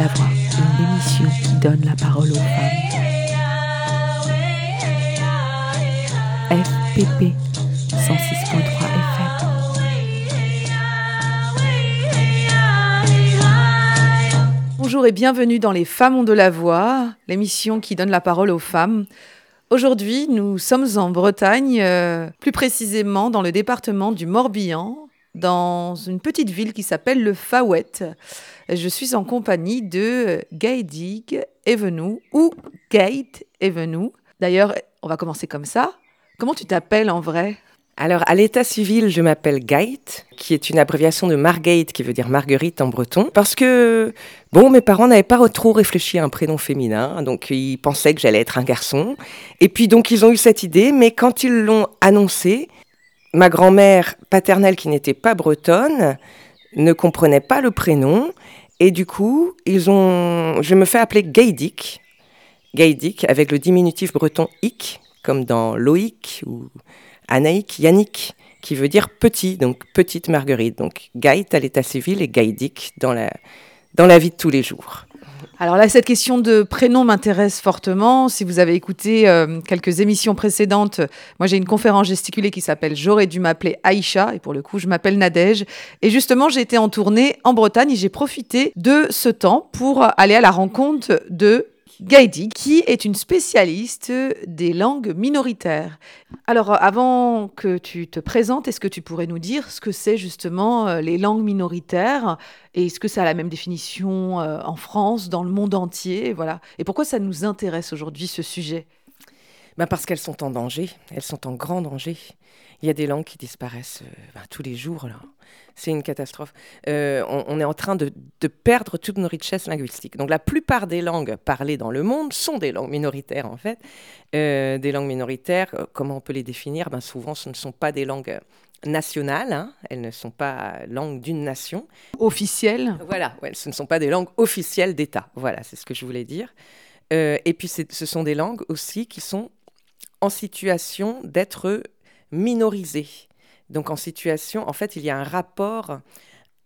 La voix, une émission qui donne la parole aux femmes. FPP 106.3 FM. Bonjour et bienvenue dans Les femmes ont de la voix, l'émission qui donne la parole aux femmes. Aujourd'hui, nous sommes en Bretagne, euh, plus précisément dans le département du Morbihan, dans une petite ville qui s'appelle le Fawet. Je suis en compagnie de Gaïdig Evenou ou Gate Evenou. D'ailleurs, on va commencer comme ça. Comment tu t'appelles en vrai? Alors, à l'état civil, je m'appelle Gate, qui est une abréviation de Margate, qui veut dire Marguerite en breton, parce que, bon, mes parents n'avaient pas trop réfléchi à un prénom féminin, donc ils pensaient que j'allais être un garçon. Et puis, donc, ils ont eu cette idée, mais quand ils l'ont annoncé, ma grand-mère paternelle, qui n'était pas bretonne, ne comprenait pas le prénom, et du coup, ils ont, je me fais appeler Gaidik, Gaidik, avec le diminutif breton ik, comme dans Loïc ou Anaïk, Yannick, qui veut dire petit, donc petite Marguerite. Donc Gaït à l'état civil et Gaïdik dans la, dans la vie de tous les jours. Alors là, cette question de prénom m'intéresse fortement. Si vous avez écouté euh, quelques émissions précédentes, moi j'ai une conférence gesticulée qui s'appelle J'aurais dû m'appeler Aïcha, et pour le coup je m'appelle Nadège. Et justement, j'ai été en tournée en Bretagne et j'ai profité de ce temps pour aller à la rencontre de Gaidi, qui est une spécialiste des langues minoritaires. Alors, avant que tu te présentes, est-ce que tu pourrais nous dire ce que c'est justement euh, les langues minoritaires et est-ce que ça a la même définition euh, en France, dans le monde entier? Voilà. Et pourquoi ça nous intéresse aujourd'hui ce sujet? Ben Parce qu'elles sont en danger, elles sont en grand danger. Il y a des langues qui disparaissent euh, ben, tous les jours. Là. C'est une catastrophe. Euh, on, est en train de, perdre toutes nos richesses linguistiques. Donc la plupart des langues parlées dans le monde sont des langues minoritaires en fait. Euh, des langues minoritaires, comment on peut les définir? Ben, Souvent ce ne sont pas des langues nationales, hein. elles ne sont pas langues d'une nation. Officielles? Voilà, ouais, ce ne sont pas des langues officielles d'État. Voilà, c'est ce que je voulais dire. et puis ce sont des langues aussi qui sont en situation d'être minorisé. Donc en situation, en fait, il y a un rapport,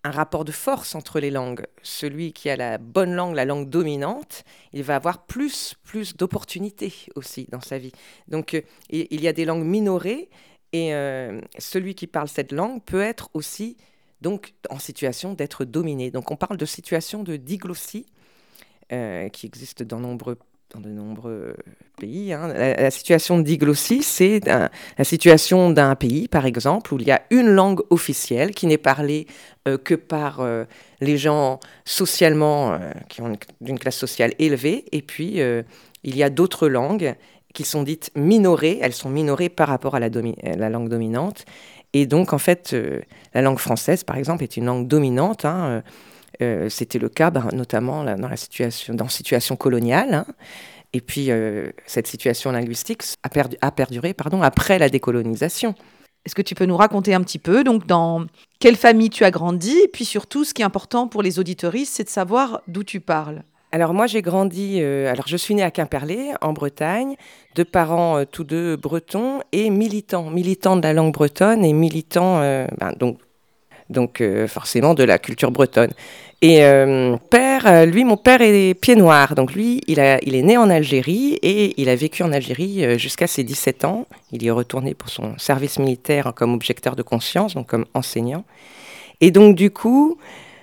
un rapport de force entre les langues. Celui qui a la bonne langue, la langue dominante, il va avoir plus, plus d'opportunités aussi dans sa vie. Donc euh, il y a des langues minorées et euh, celui qui parle cette langue peut être aussi donc en situation d'être dominé. Donc on parle de situation de diglossie euh, qui existe dans nombreux dans de nombreux pays. Hein. La, situation de diglossie, c'est la situation d'un pays, par exemple, où il y a une langue officielle qui n'est parlée euh, que par euh, les gens socialement, euh, qui ont d'une classe sociale élevée, et puis il y a d'autres langues qui sont dites minorées, elles sont minorées par rapport à la, la langue dominante. Et donc, en fait, la langue française, par exemple, est une langue dominante. Hein, euh, c'était le cas ben, notamment dans la situation, dans situation coloniale. Hein. Et puis euh, cette situation linguistique a, perdu, a perduré pardon, après la décolonisation. Est-ce que tu peux nous raconter un petit peu donc dans quelle famille tu as grandi? Et puis surtout ce qui est important pour les auditoristes, c'est de savoir d'où tu parles. Alors moi j'ai grandi, euh, alors je suis née à Quimperlé en Bretagne, de parents tous deux bretons et militants, militants de la langue bretonne et militants ben, donc donc euh, forcément de la culture bretonne. Et euh, père, euh, lui, mon père est pied noir, donc lui, il, est né en Algérie et il a vécu en Algérie jusqu'à ses 17 ans. Il y est retourné pour son service militaire comme objecteur de conscience, donc comme enseignant. Et donc du coup,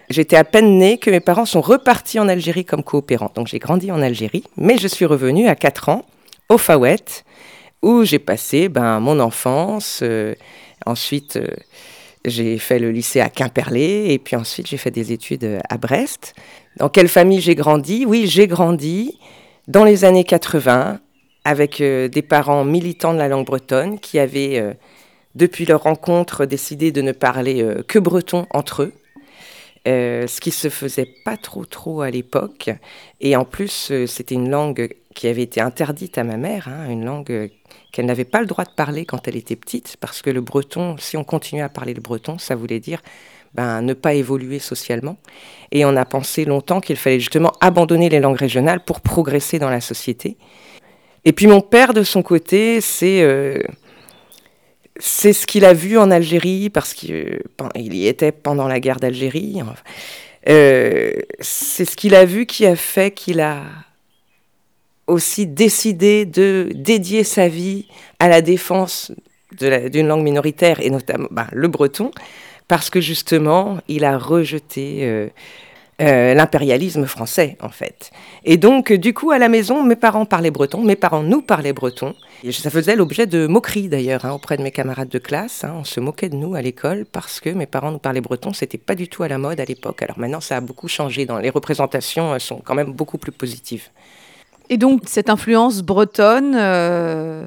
j'étais à peine née que mes parents sont repartis en Algérie comme coopérants. Donc j'ai grandi en Algérie, mais je suis revenue à 4 ans au Fawet, où j'ai passé ben, mon enfance. ensuite j'ai fait le lycée à Quimperlé et puis ensuite j'ai fait des études à Brest. Dans quelle famille j'ai grandi? Oui, j'ai grandi dans les années 80 avec euh, des parents militants de la langue bretonne qui avaient, euh, depuis leur rencontre, décidé de ne parler euh, que breton entre eux. ce qui se faisait pas trop trop à l'époque et en plus c'était une langue qui avait été interdite à ma mère, hein, une langue qu'elle n'avait pas le droit de parler quand elle était petite, parce que le breton, si on continuait à parler le breton, ça voulait dire ben, ne pas évoluer socialement. Et on a pensé longtemps qu'il fallait justement abandonner les langues régionales pour progresser dans la société. Et puis mon père, de son côté, c'est euh, c'est ce qu'il a vu en Algérie, parce qu'il y était pendant la guerre d'Algérie. c'est ce qu'il a vu qui a fait qu'il a aussi décidé de dédier sa vie à la défense d'une langue minoritaire, et notamment bah, le breton, parce que justement, il a rejeté euh, euh, l'impérialisme français, en fait. Et donc, du coup, à la maison, mes parents parlaient breton, mes parents nous parlaient breton. Et ça faisait l'objet de moqueries, d'ailleurs, hein, auprès de mes camarades de classe. Hein. on se moquait de nous à l'école parce que mes parents nous parlaient breton. C'était pas du tout à la mode à l'époque. Alors maintenant, ça a beaucoup changé. Dans les représentations sont quand même beaucoup plus positives. Et donc, cette influence bretonne, euh,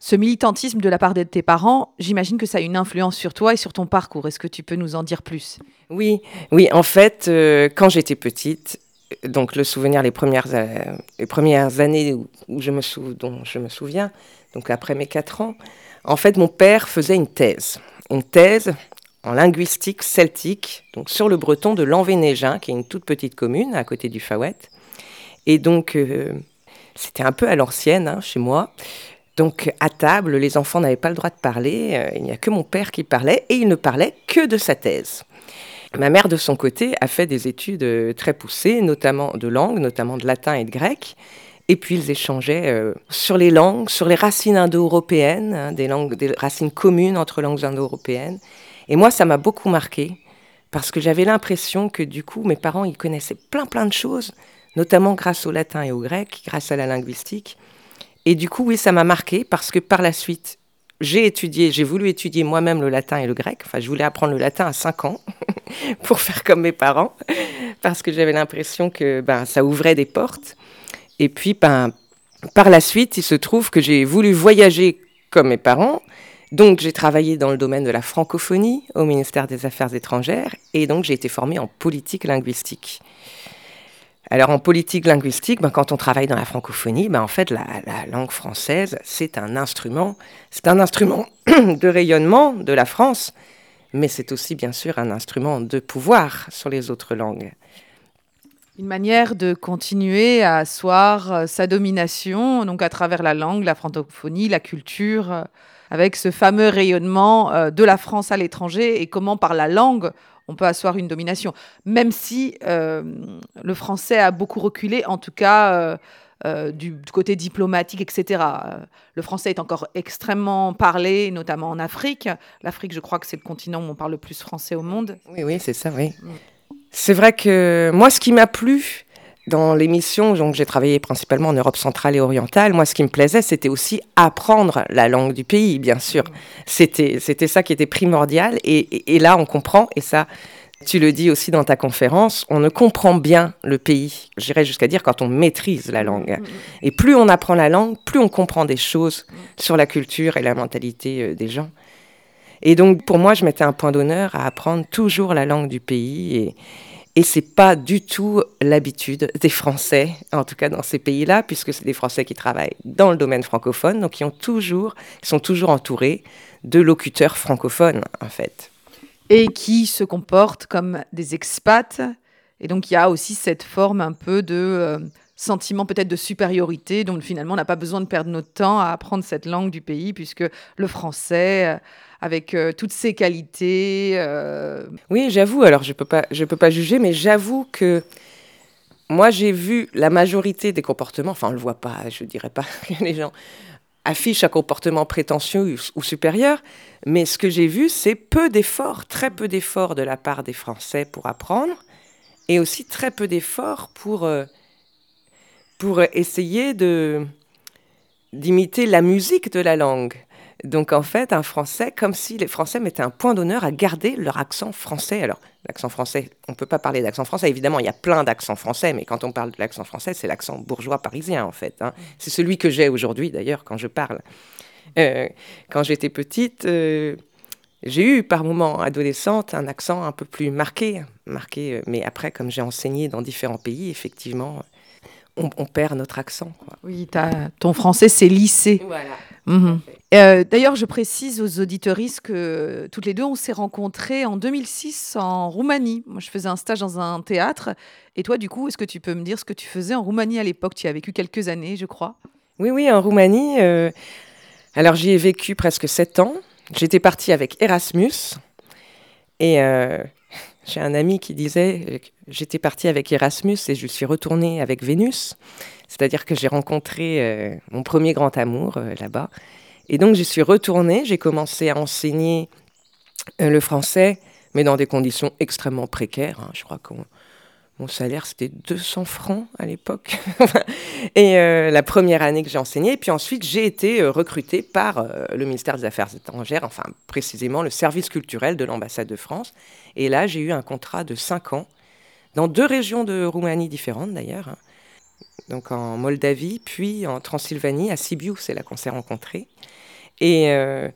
ce militantisme de la part de tes parents, j'imagine que ça a une influence sur toi et sur ton parcours. Est-ce que tu peux nous en dire plus? Oui, oui. En fait, euh, quand j'étais petite, donc le souvenir, les premières, euh, premières années où, je me dont je me souviens, donc après mes quatre ans, en fait, mon père faisait une thèse. Une thèse en linguistique celtique, donc sur le breton de Lanvénégin, qui est une toute petite commune à côté du Fawet. Et donc, c'était un peu à l'ancienne hein, chez moi. Donc à table, les enfants n'avaient pas le droit de parler, euh, il n'y a que mon père qui parlait, et il ne parlait que de sa thèse. Ma mère, de son côté, a fait des études euh, très poussées, notamment de langue, notamment de latin et de grec. Et puis ils échangeaient euh, sur les langues, sur les racines indo-européennes, hein, des, langues, des racines communes entre langues indo-européennes. Et moi, ça m'a beaucoup marqué, parce que j'avais l'impression que du coup, mes parents, ils connaissaient plein plein de choses, notamment grâce au latin et au grec, grâce à la linguistique. Et du coup, oui, ça m'a marqué parce que par la suite, j'ai étudié, j'ai voulu étudier moi-même le latin et le grec. Enfin, je voulais apprendre le latin à 5 ans pour faire comme mes parents, parce que j'avais l'impression que ben, ça ouvrait des portes. Et puis, ben, par la suite, il se trouve que j'ai voulu voyager comme mes parents. Donc, j'ai travaillé dans le domaine de la francophonie au ministère des Affaires étrangères et donc j'ai été formée en politique linguistique. Alors en politique linguistique, ben, quand on travaille dans la francophonie, ben, en fait la, langue française, c'est un instrument, c'est un instrument de rayonnement de la France, mais c'est aussi bien sûr un instrument de pouvoir sur les autres langues. Une manière de continuer à asseoir euh, sa domination, donc à travers la langue, la francophonie, la culture, euh, avec ce fameux rayonnement euh, de la France à l'étranger et comment par la langue on peut asseoir une domination. Même si euh, le français a beaucoup reculé, en tout cas euh, euh, du, côté diplomatique, etc. le français est encore extrêmement parlé, notamment en Afrique. L'Afrique, je crois que c'est le continent où on parle le plus français au monde. Oui, oui, c'est ça, oui. Mm. C'est vrai que moi, ce qui m'a plu, dans l'émission, donc j'ai travaillé principalement en Europe centrale et orientale. Moi, ce qui me plaisait, c'était aussi apprendre la langue du pays, bien sûr. C'était, c'était ça qui était primordial. Et, là, on comprend, et ça, tu le dis aussi dans ta conférence, on ne comprend bien le pays. J'irais jusqu'à dire quand on maîtrise la langue. Et plus on apprend la langue, plus on comprend des choses sur la culture et la mentalité euh, des gens. Et donc, pour moi, je mettais un point d'honneur à apprendre toujours la langue du pays et c'est pas du tout l'habitude des Français, en tout cas dans ces pays-là, puisque c'est des Français qui travaillent dans le domaine francophone, donc qui sont toujours entourés de locuteurs francophones, en fait. Et qui se comportent comme des expats. Et donc il y a aussi cette forme un peu de euh, sentiment peut-être de supériorité, donc finalement on n'a pas besoin de perdre notre temps à apprendre cette langue du pays, puisque le français avec euh, toutes ses qualités. Euh. Oui, j'avoue. Alors, je peux pas, peux pas juger, mais j'avoue que moi, j'ai vu la majorité des comportements. Enfin, on le voit pas. Je dirais pas que les gens affichent un comportement prétentieux ou supérieur, mais ce que j'ai vu, c'est peu d'efforts, très peu d'efforts de la part des Français pour apprendre, et aussi très peu d'efforts pour euh, pour essayer d'imiter la musique de la langue. Donc en fait, un français, comme si les Français mettaient un point d'honneur à garder leur accent français. Alors, l'accent français, on ne peut pas parler d'accent français, évidemment, il y a plein d'accents français, mais quand on parle de l'accent français, c'est l'accent bourgeois parisien, en fait. Hein. C'est celui que j'ai aujourd'hui, d'ailleurs, quand je parle. Euh, quand j'étais petite, euh, j'ai eu par moments, adolescente, un accent un peu plus marqué, marqué. Euh, mais après, comme j'ai enseigné dans différents pays, effectivement, on, perd notre accent. Oui, ton français, c'est lissé. Voilà. Mhm. Euh, d'ailleurs, je précise aux auditoristes que toutes les deux, on s'est rencontrés en 2006 en Roumanie. Moi, je faisais un stage dans un théâtre. Et toi, du coup, est-ce que tu peux me dire ce que tu faisais en Roumanie à l'époque? Tu y as vécu quelques années, je crois. Oui, oui, en Roumanie. Euh, alors, j'y ai vécu presque sept ans. J'étais partie avec Erasmus. Et euh, J'ai un ami qui disait j'étais partie avec Erasmus et je suis retournée avec Vénus, c'est-à-dire que j'ai rencontré euh, mon premier grand amour euh, là-bas. Et donc, je suis retournée, j'ai commencé à enseigner euh, le français, mais dans des conditions extrêmement précaires. Hein. Je crois que mon salaire, c'était 200 francs à l'époque. et la première année que j'ai enseigné. Et puis ensuite, j'ai été recrutée par le ministère des Affaires étrangères, enfin précisément le service culturel de l'ambassade de France. Et là, j'ai eu un contrat de 5 ans dans deux régions de Roumanie différentes d'ailleurs. Hein donc en Moldavie, puis en Transylvanie, à Sibiu, c'est là qu'on s'est rencontrés. Et, euh,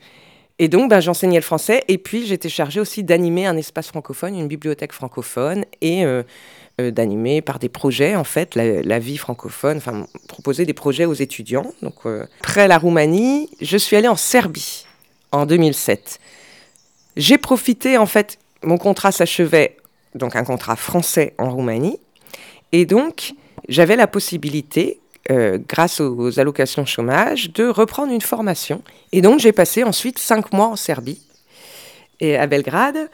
et donc, ben, j'enseignais le français, et puis j'étais chargée aussi d'animer un espace francophone, une bibliothèque francophone, et euh, euh, d'animer par des projets, en fait, la, vie francophone, enfin, proposer des projets aux étudiants. Donc, après la Roumanie, je suis allée en Serbie en 2007. J'ai profité, en fait, mon contrat s'achevait, donc un contrat français en Roumanie, et donc, j'avais la possibilité, euh, grâce aux, allocations chômage, de reprendre une formation. Et donc j'ai passé ensuite cinq mois en Serbie et à Belgrade.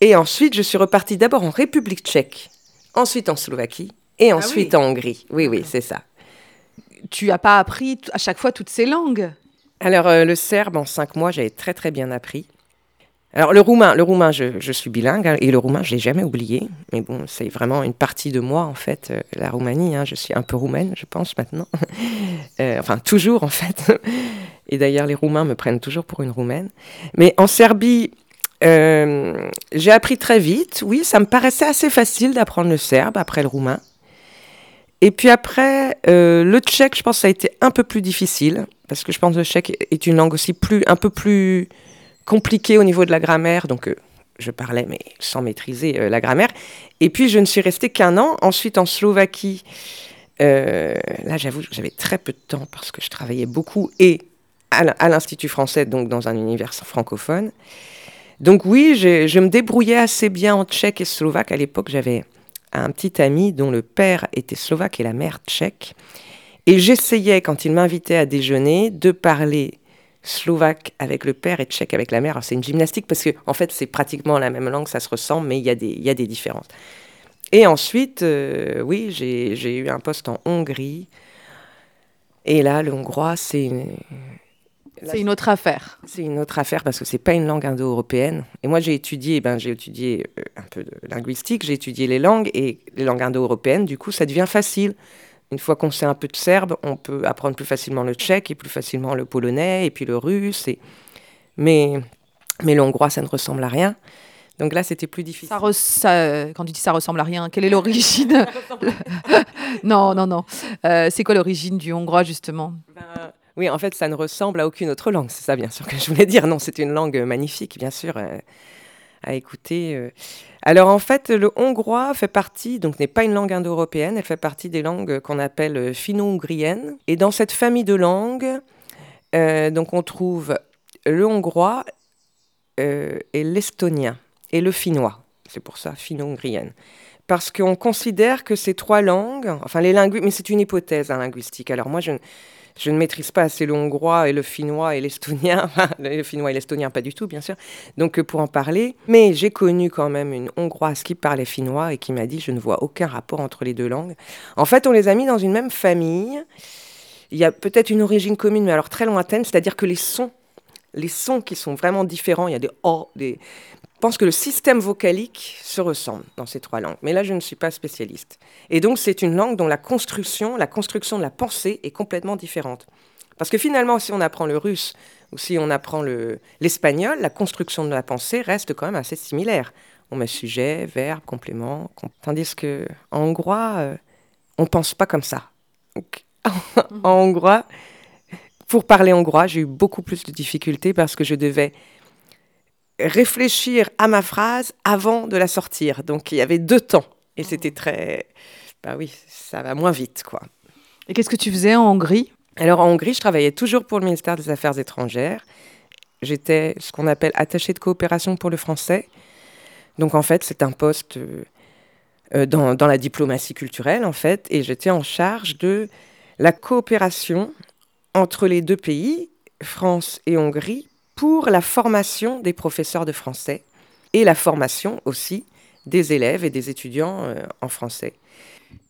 Et ensuite, je suis repartie d'abord en République tchèque, ensuite en Slovaquie et ah ensuite en Hongrie. Oui, oui, c'est ça. Tu n'as pas appris à chaque fois toutes ces langues? Alors, euh, le serbe, en cinq mois, j'avais très très bien appris. Alors le roumain, le roumain, je, suis bilingue hein, et le roumain, je l'ai jamais oublié. Mais bon, c'est vraiment une partie de moi en fait, euh, la Roumanie. Hein, je suis un peu roumaine, je pense maintenant. Euh, enfin toujours en fait. et d'ailleurs, les Roumains me prennent toujours pour une Roumaine. Mais en Serbie, euh, j'ai appris très vite. Oui, ça me paraissait assez facile d'apprendre le serbe après le roumain. Et puis après, le tchèque, je pense que ça a été un peu plus difficile parce que je pense que le tchèque est une langue aussi plus, un peu plus compliqué au niveau de la grammaire, donc euh, je parlais mais sans maîtriser euh, la grammaire. Et puis je ne suis restée qu'un an. Ensuite en Slovaquie, euh, là j'avoue j'avais très peu de temps parce que je travaillais beaucoup et à l'Institut français, donc dans un univers francophone. Donc oui, je, me débrouillais assez bien en tchèque et slovaque. À l'époque, j'avais un petit ami dont le père était slovaque et la mère tchèque. Et j'essayais, quand il m'invitait à déjeuner, de parler slovaque avec le père et tchèque avec la mère. c'est une gymnastique parce que en fait c'est pratiquement la même langue, ça se ressemble, mais il y, a des, y a des différences. Et ensuite, euh, oui, j'ai eu un poste en Hongrie. Et là, le hongrois, c'est une... C'est une autre affaire. C'est une autre affaire parce que c'est pas une langue indo-européenne. Et moi, j'ai étudié, ben, j'ai étudié euh, un peu de linguistique, j'ai étudié les langues et les langues indo-européennes. Du coup, ça devient facile. Une fois qu'on sait un peu de serbe, on peut apprendre plus facilement le tchèque et plus facilement le polonais et puis le russe. Et... Mais, mais le hongrois, ça ne ressemble à rien. Donc là, c'était plus difficile. Ça, quand tu dis ça ressemble à rien, quelle est l'origine? Non, non, non. Euh, c'est quoi l'origine du hongrois, justement? Ben, Oui, en fait, ça ne ressemble à aucune autre langue. C'est ça, bien sûr, que je voulais dire. Non, c'est une langue magnifique, bien sûr, à écouter. Euh. Alors en fait, le hongrois fait partie, donc n'est pas une langue indo-européenne, elle fait partie des langues qu'on appelle euh, finno-ougriennes. Et dans cette famille de langues, euh, donc on trouve le hongrois et l'estonien et le finnois. C'est pour ça finno-ougrienne. Parce qu'on considère que ces trois langues, enfin les linguistes, mais c'est une hypothèse hein, linguistique. Alors moi, je, je ne maîtrise pas assez le hongrois et le finnois et l'estonien. le finnois et l'estonien, pas du tout, bien sûr. Donc, euh, pour en parler. Mais j'ai connu quand même une hongroise qui parlait finnois et qui m'a dit Je ne vois aucun rapport entre les deux langues. En fait, on les a mis dans une même famille. Il y a peut-être une origine commune, mais alors très lointaine, c'est-à-dire que les sons, les sons qui sont vraiment différents, il y a des O, des, pense que le système vocalique se ressemble dans ces trois langues. Mais là, je ne suis pas spécialiste. Et donc, c'est une langue dont la construction, la construction de la pensée est complètement différente. Parce que finalement, si on apprend le russe ou si on apprend l'espagnol, la construction de la pensée reste quand même assez similaire. On met sujet, verbe, complément. Tandis que en hongrois, euh, on pense pas comme ça. en hongrois, pour parler hongrois, j'ai eu beaucoup plus de difficultés parce que je devais réfléchir à ma phrase avant de la sortir. Donc il y avait deux temps. Et mmh. c'était très. Bah oui, ça va moins vite, quoi. Et qu'est-ce que tu faisais en Hongrie? Alors en Hongrie, je travaillais toujours pour le ministère des Affaires étrangères. J'étais ce qu'on appelle attaché de coopération pour le français. Donc en fait, c'est un poste euh, dans, dans, la diplomatie culturelle, en fait. Et j'étais en charge de la coopération entre les deux pays, France et Hongrie, pour la formation des professeurs de français et la formation aussi des élèves et des étudiants en français.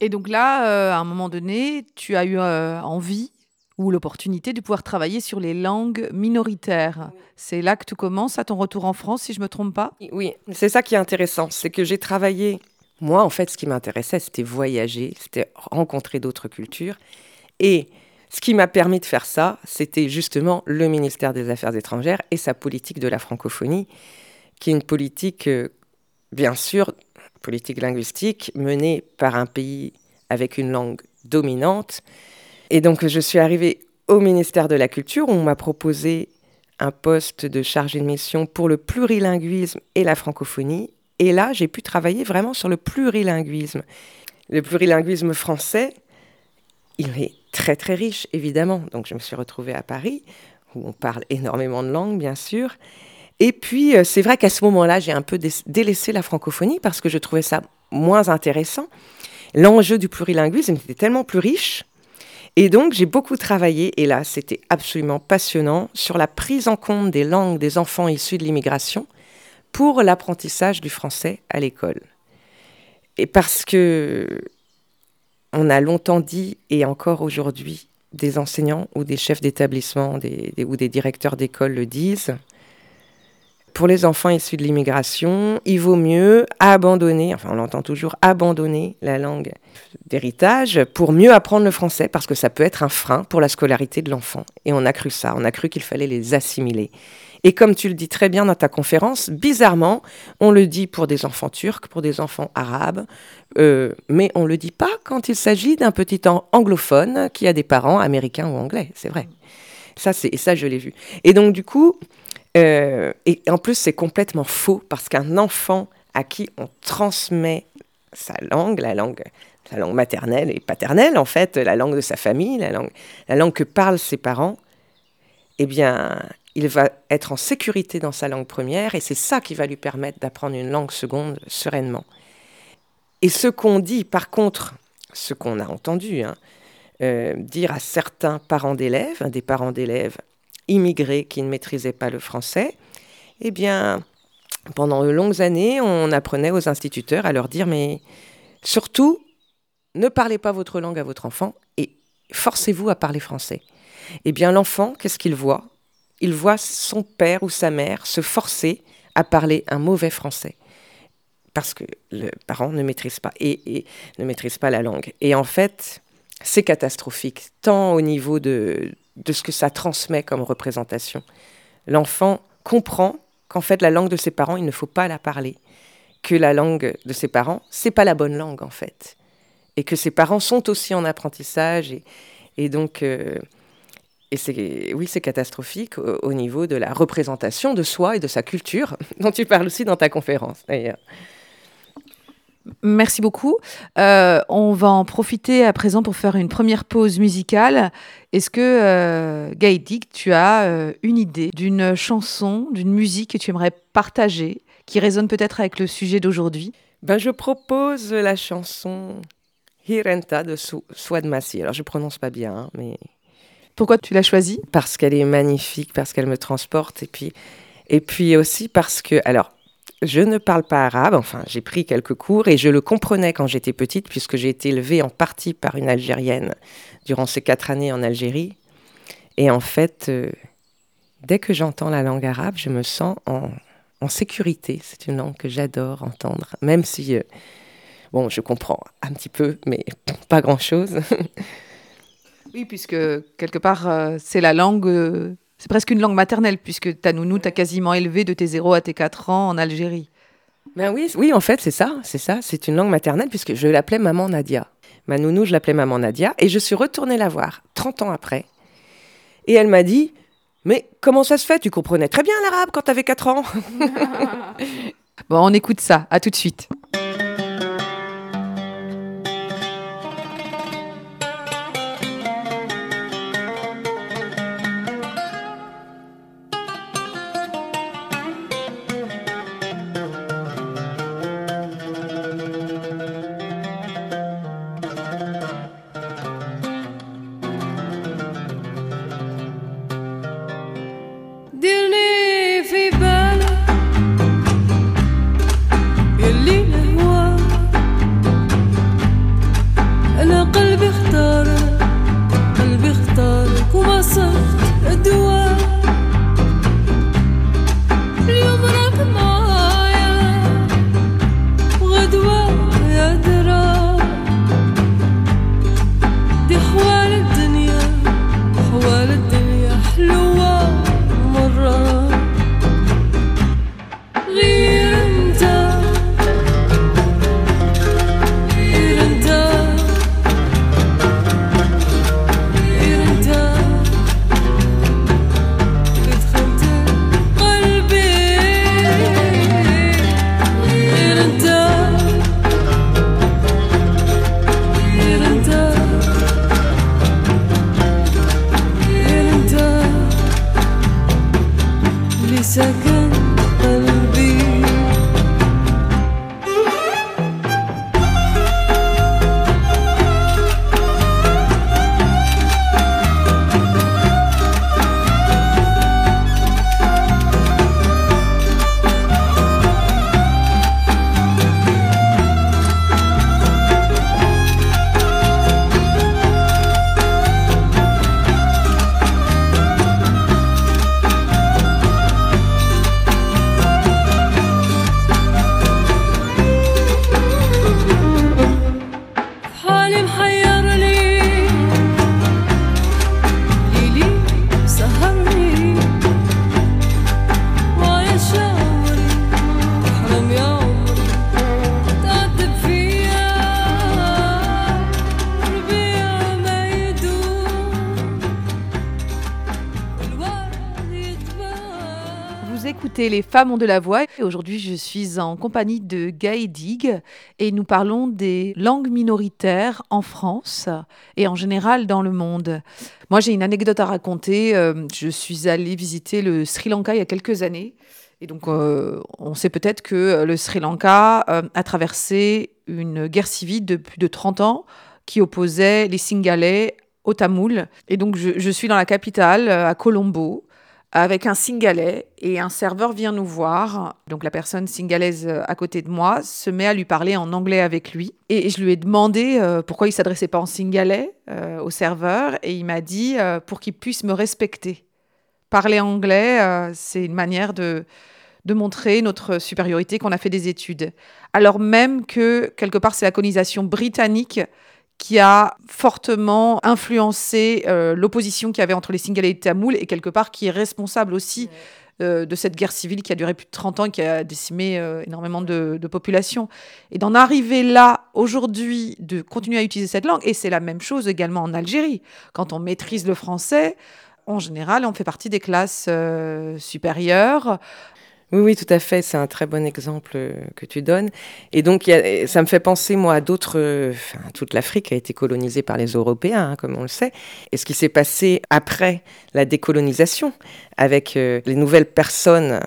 Et donc là, à un moment donné, tu as eu envie ou l'opportunité de pouvoir travailler sur les langues minoritaires. C'est là que tu commences à ton retour en France, si je ne me trompe pas? Oui, c'est ça qui est intéressant, c'est que j'ai travaillé. Moi, en fait, ce qui m'intéressait, c'était voyager, c'était rencontrer d'autres cultures. Et ce qui m'a permis de faire ça, c'était justement le ministère des Affaires étrangères et sa politique de la francophonie, qui est une politique, euh, bien sûr, politique linguistique, menée par un pays avec une langue dominante, et donc, je suis arrivée au ministère de la Culture où on m'a proposé un poste de chargé de mission pour le plurilinguisme et la francophonie. Et là, j'ai pu travailler vraiment sur le plurilinguisme. Le plurilinguisme français, il est très très riche, évidemment. Donc, je me suis retrouvée à Paris, où on parle énormément de langues, bien sûr. Et puis, euh, c'est vrai qu'à ce moment-là, j'ai un peu délaissé la francophonie parce que je trouvais ça moins intéressant. L'enjeu du plurilinguisme était tellement plus riche et donc, j'ai beaucoup travaillé, et là, c'était absolument passionnant, sur la prise en compte des langues des enfants issus de l'immigration pour l'apprentissage du français à l'école. Et parce que on a longtemps dit, et encore aujourd'hui, des enseignants ou des chefs d'établissement ou des directeurs d'école le disent, pour les enfants issus de l'immigration, il vaut mieux abandonner, enfin on l'entend toujours, abandonner la langue d'héritage pour mieux apprendre le français, parce que ça peut être un frein pour la scolarité de l'enfant. Et on a cru ça, on a cru qu'il fallait les assimiler. Et comme tu le dis très bien dans ta conférence, bizarrement, on le dit pour des enfants turcs, pour des enfants arabes, euh, mais on ne le dit pas quand il s'agit d'un petit anglophone qui a des parents américains ou anglais, c'est vrai. Ça, c'est, ça, je l'ai vu. Et donc, du coup, euh, et en plus, c'est complètement faux parce qu'un enfant à qui on transmet sa langue, la langue, sa langue maternelle et paternelle, en fait, la langue de sa famille, la langue, la langue que parlent ses parents, eh bien, il va être en sécurité dans sa langue première et c'est ça qui va lui permettre d'apprendre une langue seconde sereinement. Et ce qu'on dit, par contre, ce qu'on a entendu hein, euh, dire à certains parents d'élèves, des parents d'élèves immigrés qui ne maîtrisaient pas le français, eh bien, pendant de longues années, on apprenait aux instituteurs à leur dire, mais surtout, ne parlez pas votre langue à votre enfant et forcez-vous à parler français. Eh bien, l'enfant, qu'est-ce qu'il voit? Il voit son père ou sa mère se forcer à parler un mauvais français parce que le parent ne maîtrise pas et, ne maîtrise pas la langue. Et en fait, c'est catastrophique, tant au niveau de, de ce que ça transmet comme représentation. L'enfant comprend qu'en fait la langue de ses parents, il ne faut pas la parler, que la langue de ses parents, c'est pas la bonne langue en fait, et que ses parents sont aussi en apprentissage et, donc euh, et c'est oui c'est catastrophique au, niveau de la représentation de soi et de sa culture dont tu parles aussi dans ta conférence d'ailleurs. Merci beaucoup. Euh, on va en profiter à présent pour faire une première pause musicale. Est-ce que, euh, Gaïdik, tu as euh, une idée d'une chanson, d'une musique que tu aimerais partager, qui résonne peut-être avec le sujet d'aujourd'hui? Ben, Je propose la chanson Hirenta de Swad Massi. Alors, je prononce pas bien, hein, mais... Pourquoi tu l'as choisie? Parce qu'elle est magnifique, parce qu'elle me transporte, et puis, et puis aussi parce que... Alors, je ne parle pas arabe, enfin j'ai pris quelques cours et je le comprenais quand j'étais petite puisque j'ai été élevée en partie par une Algérienne durant ces quatre années en Algérie. Et en fait, euh, dès que j'entends la langue arabe, je me sens en, sécurité. C'est une langue que j'adore entendre, même si, euh, bon, je comprends un petit peu, mais pas grand-chose. oui, puisque quelque part, euh, c'est la langue c'est presque une langue maternelle, puisque ta nounou t'a quasiment élevé de tes 0 à tes 4 ans en Algérie. Ben oui, oui, en fait, c'est ça, c'est ça. C'est une langue maternelle, puisque je l'appelais maman Nadia. Ma nounou, je l'appelais maman Nadia. Et je suis retournée la voir 30 ans après. Et elle m'a dit Mais comment ça se fait? Tu comprenais très bien l'arabe quand tu avais 4 ans. bon, on écoute ça. À tout de suite. Les Femmes ont de la voix. Aujourd'hui, je suis en compagnie de Gaë et nous parlons des langues minoritaires en France et en général dans le monde. Moi, j'ai une anecdote à raconter. Euh, je suis allée visiter le Sri Lanka il y a quelques années. Et donc, euh, on sait peut-être que le Sri Lanka euh, a traversé une guerre civile de plus de 30 ans qui opposait les Singalais aux Tamouls. Et donc, je suis dans la capitale, à Colombo avec un Singalais et un serveur vient nous voir. Donc la personne singalaise euh, à côté de moi se met à lui parler en anglais avec lui. Et je lui ai demandé euh, pourquoi il s'adressait pas en singalais euh, au serveur et il m'a dit pour qu'il puisse me respecter. Parler anglais, c'est une manière de, de montrer notre supériorité qu'on a fait des études. Alors même que quelque part c'est la colonisation britannique qui a fortement influencé euh, l'opposition qu'il y avait entre les Singalais et les Tamouls et quelque part qui est responsable aussi euh, de cette guerre civile qui a duré plus de 30 ans et qui a décimé euh, énormément de, de populations. Et d'en arriver là, aujourd'hui, de continuer à utiliser cette langue, et c'est la même chose également en Algérie. Quand on maîtrise le français, en général, on fait partie des classes supérieures. Oui, oui, tout à fait. C'est un très bon exemple euh, que tu donnes. Et donc, ça me fait penser, moi, à d'autres. Enfin, toute l'Afrique a été colonisée par les Européens, hein, comme on le sait. Et ce qui s'est passé après la décolonisation, avec euh, les nouvelles personnes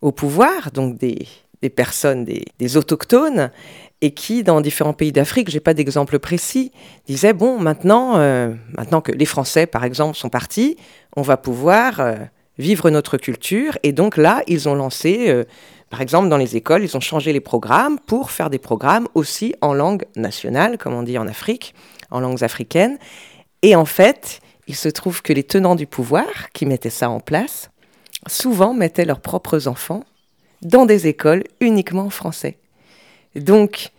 au pouvoir, donc des, personnes, des, autochtones, et qui, dans différents pays d'Afrique, j'ai pas d'exemple précis, disaient bon, maintenant, euh, maintenant que les Français, par exemple, sont partis, on va pouvoir vivre notre culture. Et donc là, ils ont lancé, euh, par exemple, dans les écoles, ils ont changé les programmes pour faire des programmes aussi en langue nationale, comme on dit en Afrique, en langues africaines. Et en fait, il se trouve que les tenants du pouvoir qui mettaient ça en place, souvent mettaient leurs propres enfants dans des écoles uniquement français. Donc,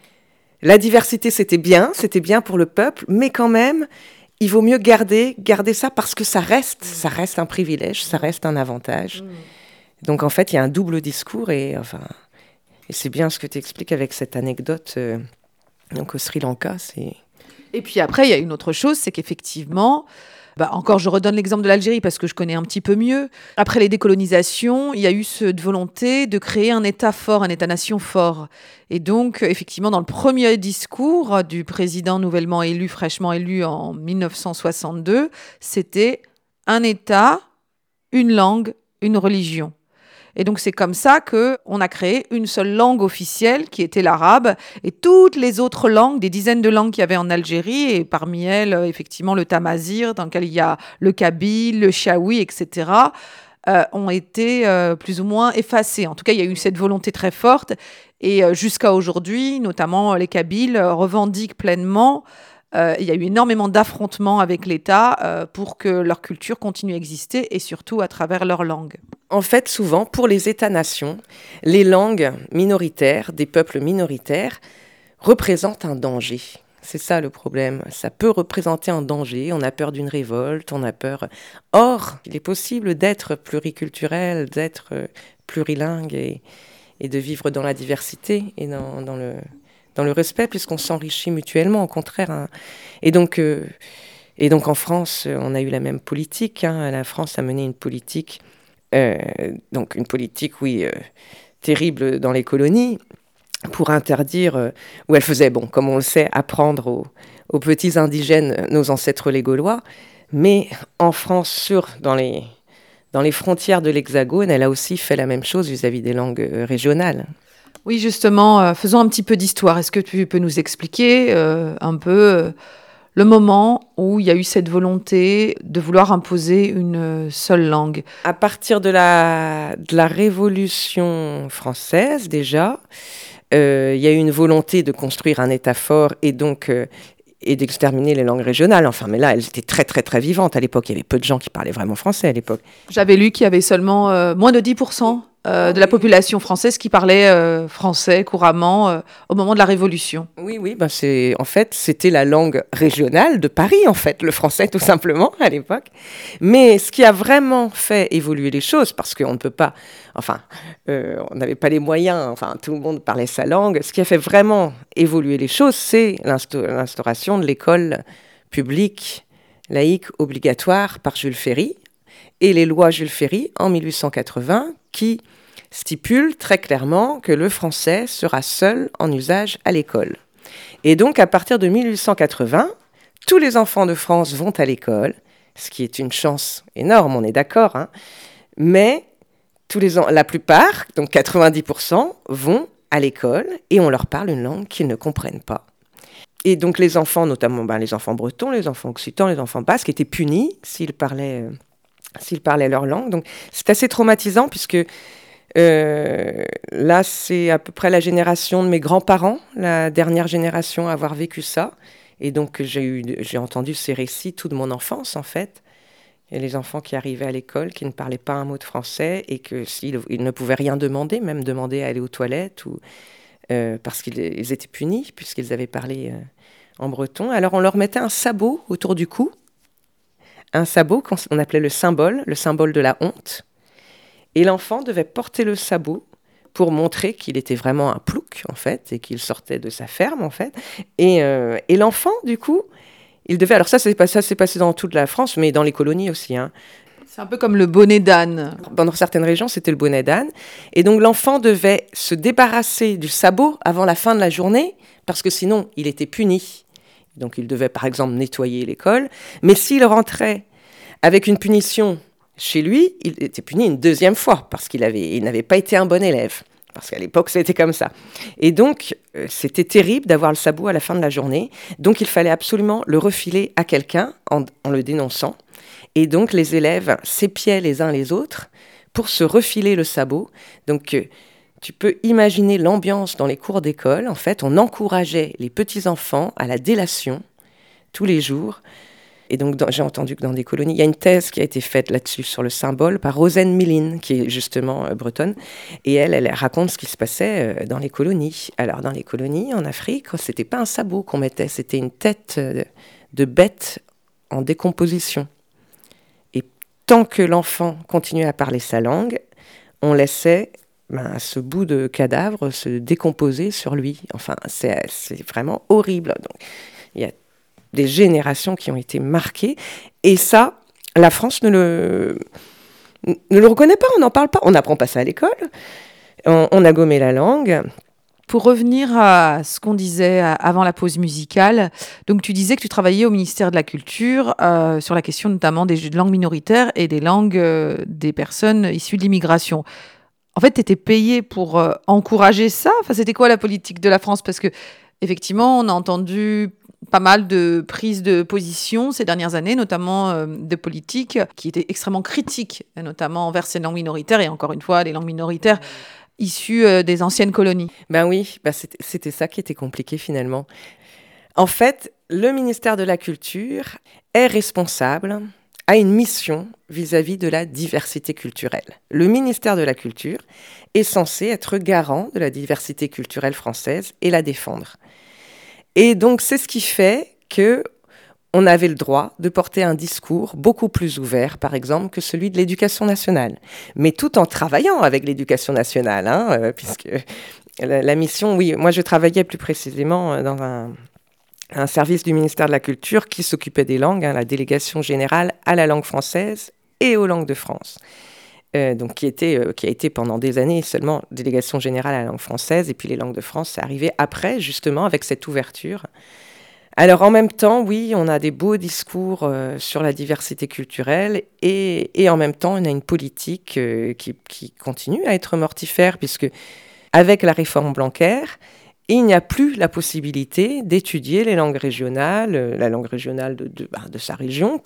la diversité, c'était bien, c'était bien pour le peuple, mais quand même, il vaut mieux garder, garder ça parce que ça reste, mm. ça reste un privilège, ça reste un avantage. Mm. Donc en fait, il y a un double discours et enfin, et c'est bien ce que tu expliques avec cette anecdote. Euh, donc au Sri Lanka, c'est. Et puis après, il y a une autre chose, c'est qu'effectivement, bah, encore, je redonne l'exemple de l'Algérie parce que je connais un petit peu mieux. Après les décolonisations, il y a eu cette volonté de créer un État fort, un État-nation fort. Et donc, effectivement, dans le premier discours du président nouvellement élu, fraîchement élu en 1962, c'était un État, une langue, une religion. Et donc c'est comme ça que on a créé une seule langue officielle qui était l'arabe et toutes les autres langues, des dizaines de langues qu'il y avait en Algérie et parmi elles euh, effectivement le tamazir dans lequel il y a le kabyle, le chaoui, etc. Euh, ont été euh, plus ou moins effacées. En tout cas, il y a eu cette volonté très forte et jusqu'à aujourd'hui, notamment les Kabyles revendiquent pleinement euh, il y a eu énormément d'affrontements avec l'État euh, pour que leur culture continue à exister et surtout à travers leur langue. En fait, souvent, pour les États-nations, les langues minoritaires, des peuples minoritaires, représentent un danger. C'est ça le problème. Ça peut représenter un danger. On a peur d'une révolte, on a peur. Or, il est possible d'être pluriculturel, d'être plurilingue et, de vivre dans la diversité et dans le, dans le respect, puisqu'on s'enrichit mutuellement, au contraire. Hein. Et, donc, euh, et donc en France, on a eu la même politique. Hein. La France a mené une politique, euh, donc une politique, oui, euh, terrible dans les colonies, pour interdire, où elle faisait, bon, comme on le sait, apprendre aux, petits indigènes, nos ancêtres les Gaulois. Mais en France, sur, dans les, dans les frontières de l'Hexagone, elle a aussi fait la même chose vis à -vis des langues régionales. Oui, justement, euh, faisons un petit peu d'histoire. Est-ce que tu peux nous expliquer euh, un peu euh, le moment où il y a eu cette volonté de vouloir imposer une seule langue? À partir de la, de la Révolution française, déjà, il y a eu une volonté de construire un État fort et donc et d'exterminer les langues régionales. Enfin, mais là, elles étaient très, très, très vivantes. À l'époque, il y avait peu de gens qui parlaient vraiment français à l'époque. J'avais lu qu'il y avait seulement moins de 10% euh, de la population française qui parlait euh, français couramment euh, au moment de la Révolution. Oui, oui, ben c'est en fait c'était la langue régionale de Paris en fait, le français tout simplement à l'époque. Mais ce qui a vraiment fait évoluer les choses, parce qu'on ne peut pas, enfin, on n'avait pas les moyens, enfin tout le monde parlait sa langue. Ce qui a fait vraiment évoluer les choses, c'est l'instauration de l'école publique laïque obligatoire par Jules Ferry et les lois Jules Ferry en 1880 qui stipule très clairement que le français sera seul en usage à l'école. Et donc, à partir de 1880, tous les enfants de France vont à l'école, ce qui est une chance énorme, on est d'accord, hein. mais tous les la plupart, donc 90%, vont à l'école et on leur parle une langue qu'ils ne comprennent pas. Et donc les enfants, notamment ben, les enfants bretons, les enfants occitans, les enfants basques, étaient punis s'ils parlaient, euh, s'ils parlaient leur langue. Donc c'est assez traumatisant puisque euh, là, c'est à peu près la génération de mes grands-parents, la dernière génération à avoir vécu ça. Et donc, j'ai entendu ces récits toute mon enfance, en fait. Et les enfants qui arrivaient à l'école, qui ne parlaient pas un mot de français et que s'ils ne pouvaient rien demander, même demander à aller aux toilettes, ou, euh, parce qu'ils étaient punis, puisqu'ils avaient parlé euh, en breton. Alors, on leur mettait un sabot autour du cou, un sabot qu'on appelait le symbole, le symbole de la honte. Et l'enfant devait porter le sabot pour montrer qu'il était vraiment un plouc, en fait, et qu'il sortait de sa ferme, en fait. Et, euh, et l'enfant, du coup, il devait. Alors, ça, c'est pas, ça s'est passé dans toute la France, mais dans les colonies aussi. Hein. C'est un peu comme le bonnet d'âne. Dans certaines régions, c'était le bonnet d'âne. Et donc, l'enfant devait se débarrasser du sabot avant la fin de la journée, parce que sinon, il était puni. Donc, il devait, par exemple, nettoyer l'école. Mais s'il rentrait avec une punition chez lui, il était puni une deuxième fois parce qu'il il n'avait pas été un bon élève. Parce qu'à l'époque, c'était comme ça. Et donc, euh, c'était terrible d'avoir le sabot à la fin de la journée. Donc, il fallait absolument le refiler à quelqu'un en, le dénonçant. Et donc, les élèves s'épiaient les uns les autres pour se refiler le sabot. Donc, euh, tu peux imaginer l'ambiance dans les cours d'école. En fait, on encourageait les petits-enfants à la délation tous les jours. Et donc, j'ai entendu que dans des colonies, il y a une thèse qui a été faite là-dessus, sur le symbole, par Rosen Millin, qui est justement euh, bretonne. Et elle, elle raconte ce qui se passait euh, dans les colonies. Alors, dans les colonies, en Afrique, c'était pas un sabot qu'on mettait, c'était une tête euh, de bête en décomposition. Et tant que l'enfant continuait à parler sa langue, on laissait ben, ce bout de cadavre se décomposer sur lui. Enfin, c'est vraiment horrible. Donc, il y a des générations qui ont été marquées. Et ça, la France ne le, ne le reconnaît pas, on n'en parle pas, on n'apprend pas ça à l'école, on, a gommé la langue. Pour revenir à ce qu'on disait avant la pause musicale, donc tu disais que tu travaillais au ministère de la Culture euh, sur la question notamment des langues minoritaires et des langues euh, des personnes issues de l'immigration. En fait, tu étais payé pour euh, encourager ça? Enfin, c'était quoi la politique de la France? Parce que effectivement, on a entendu pas mal de prises de position ces dernières années, notamment euh, de politiques qui étaient extrêmement critiques, notamment envers ces langues minoritaires, et encore une fois, les langues minoritaires issues euh, des anciennes colonies. Ben oui, ben c'était ça qui était compliqué finalement. En fait, le ministère de la Culture est responsable, a une mission vis-à-vis -vis de la diversité culturelle. Le ministère de la Culture est censé être garant de la diversité culturelle française et la défendre. Et donc, c'est ce qui fait que on avait le droit de porter un discours beaucoup plus ouvert, par exemple, que celui de l'éducation nationale. Mais tout en travaillant avec l'éducation nationale, hein, euh, puisque la, mission, oui, moi je travaillais plus précisément euh, dans un, service du ministère de la Culture qui s'occupait des langues, hein, la délégation générale à la langue française et aux langues de France. Euh, donc qui, était, qui a été pendant des années seulement délégation générale à la langue française, et puis les langues de France, c'est arrivé après, justement, avec cette ouverture. Alors en même temps, oui, on a des beaux discours euh, sur la diversité culturelle, et, et, en même temps, on a une politique euh, qui, qui, continue à être mortifère, puisque avec la réforme Blanquer, il n'y a plus la possibilité d'étudier les langues régionales, euh, la langue régionale de, bah, sa région,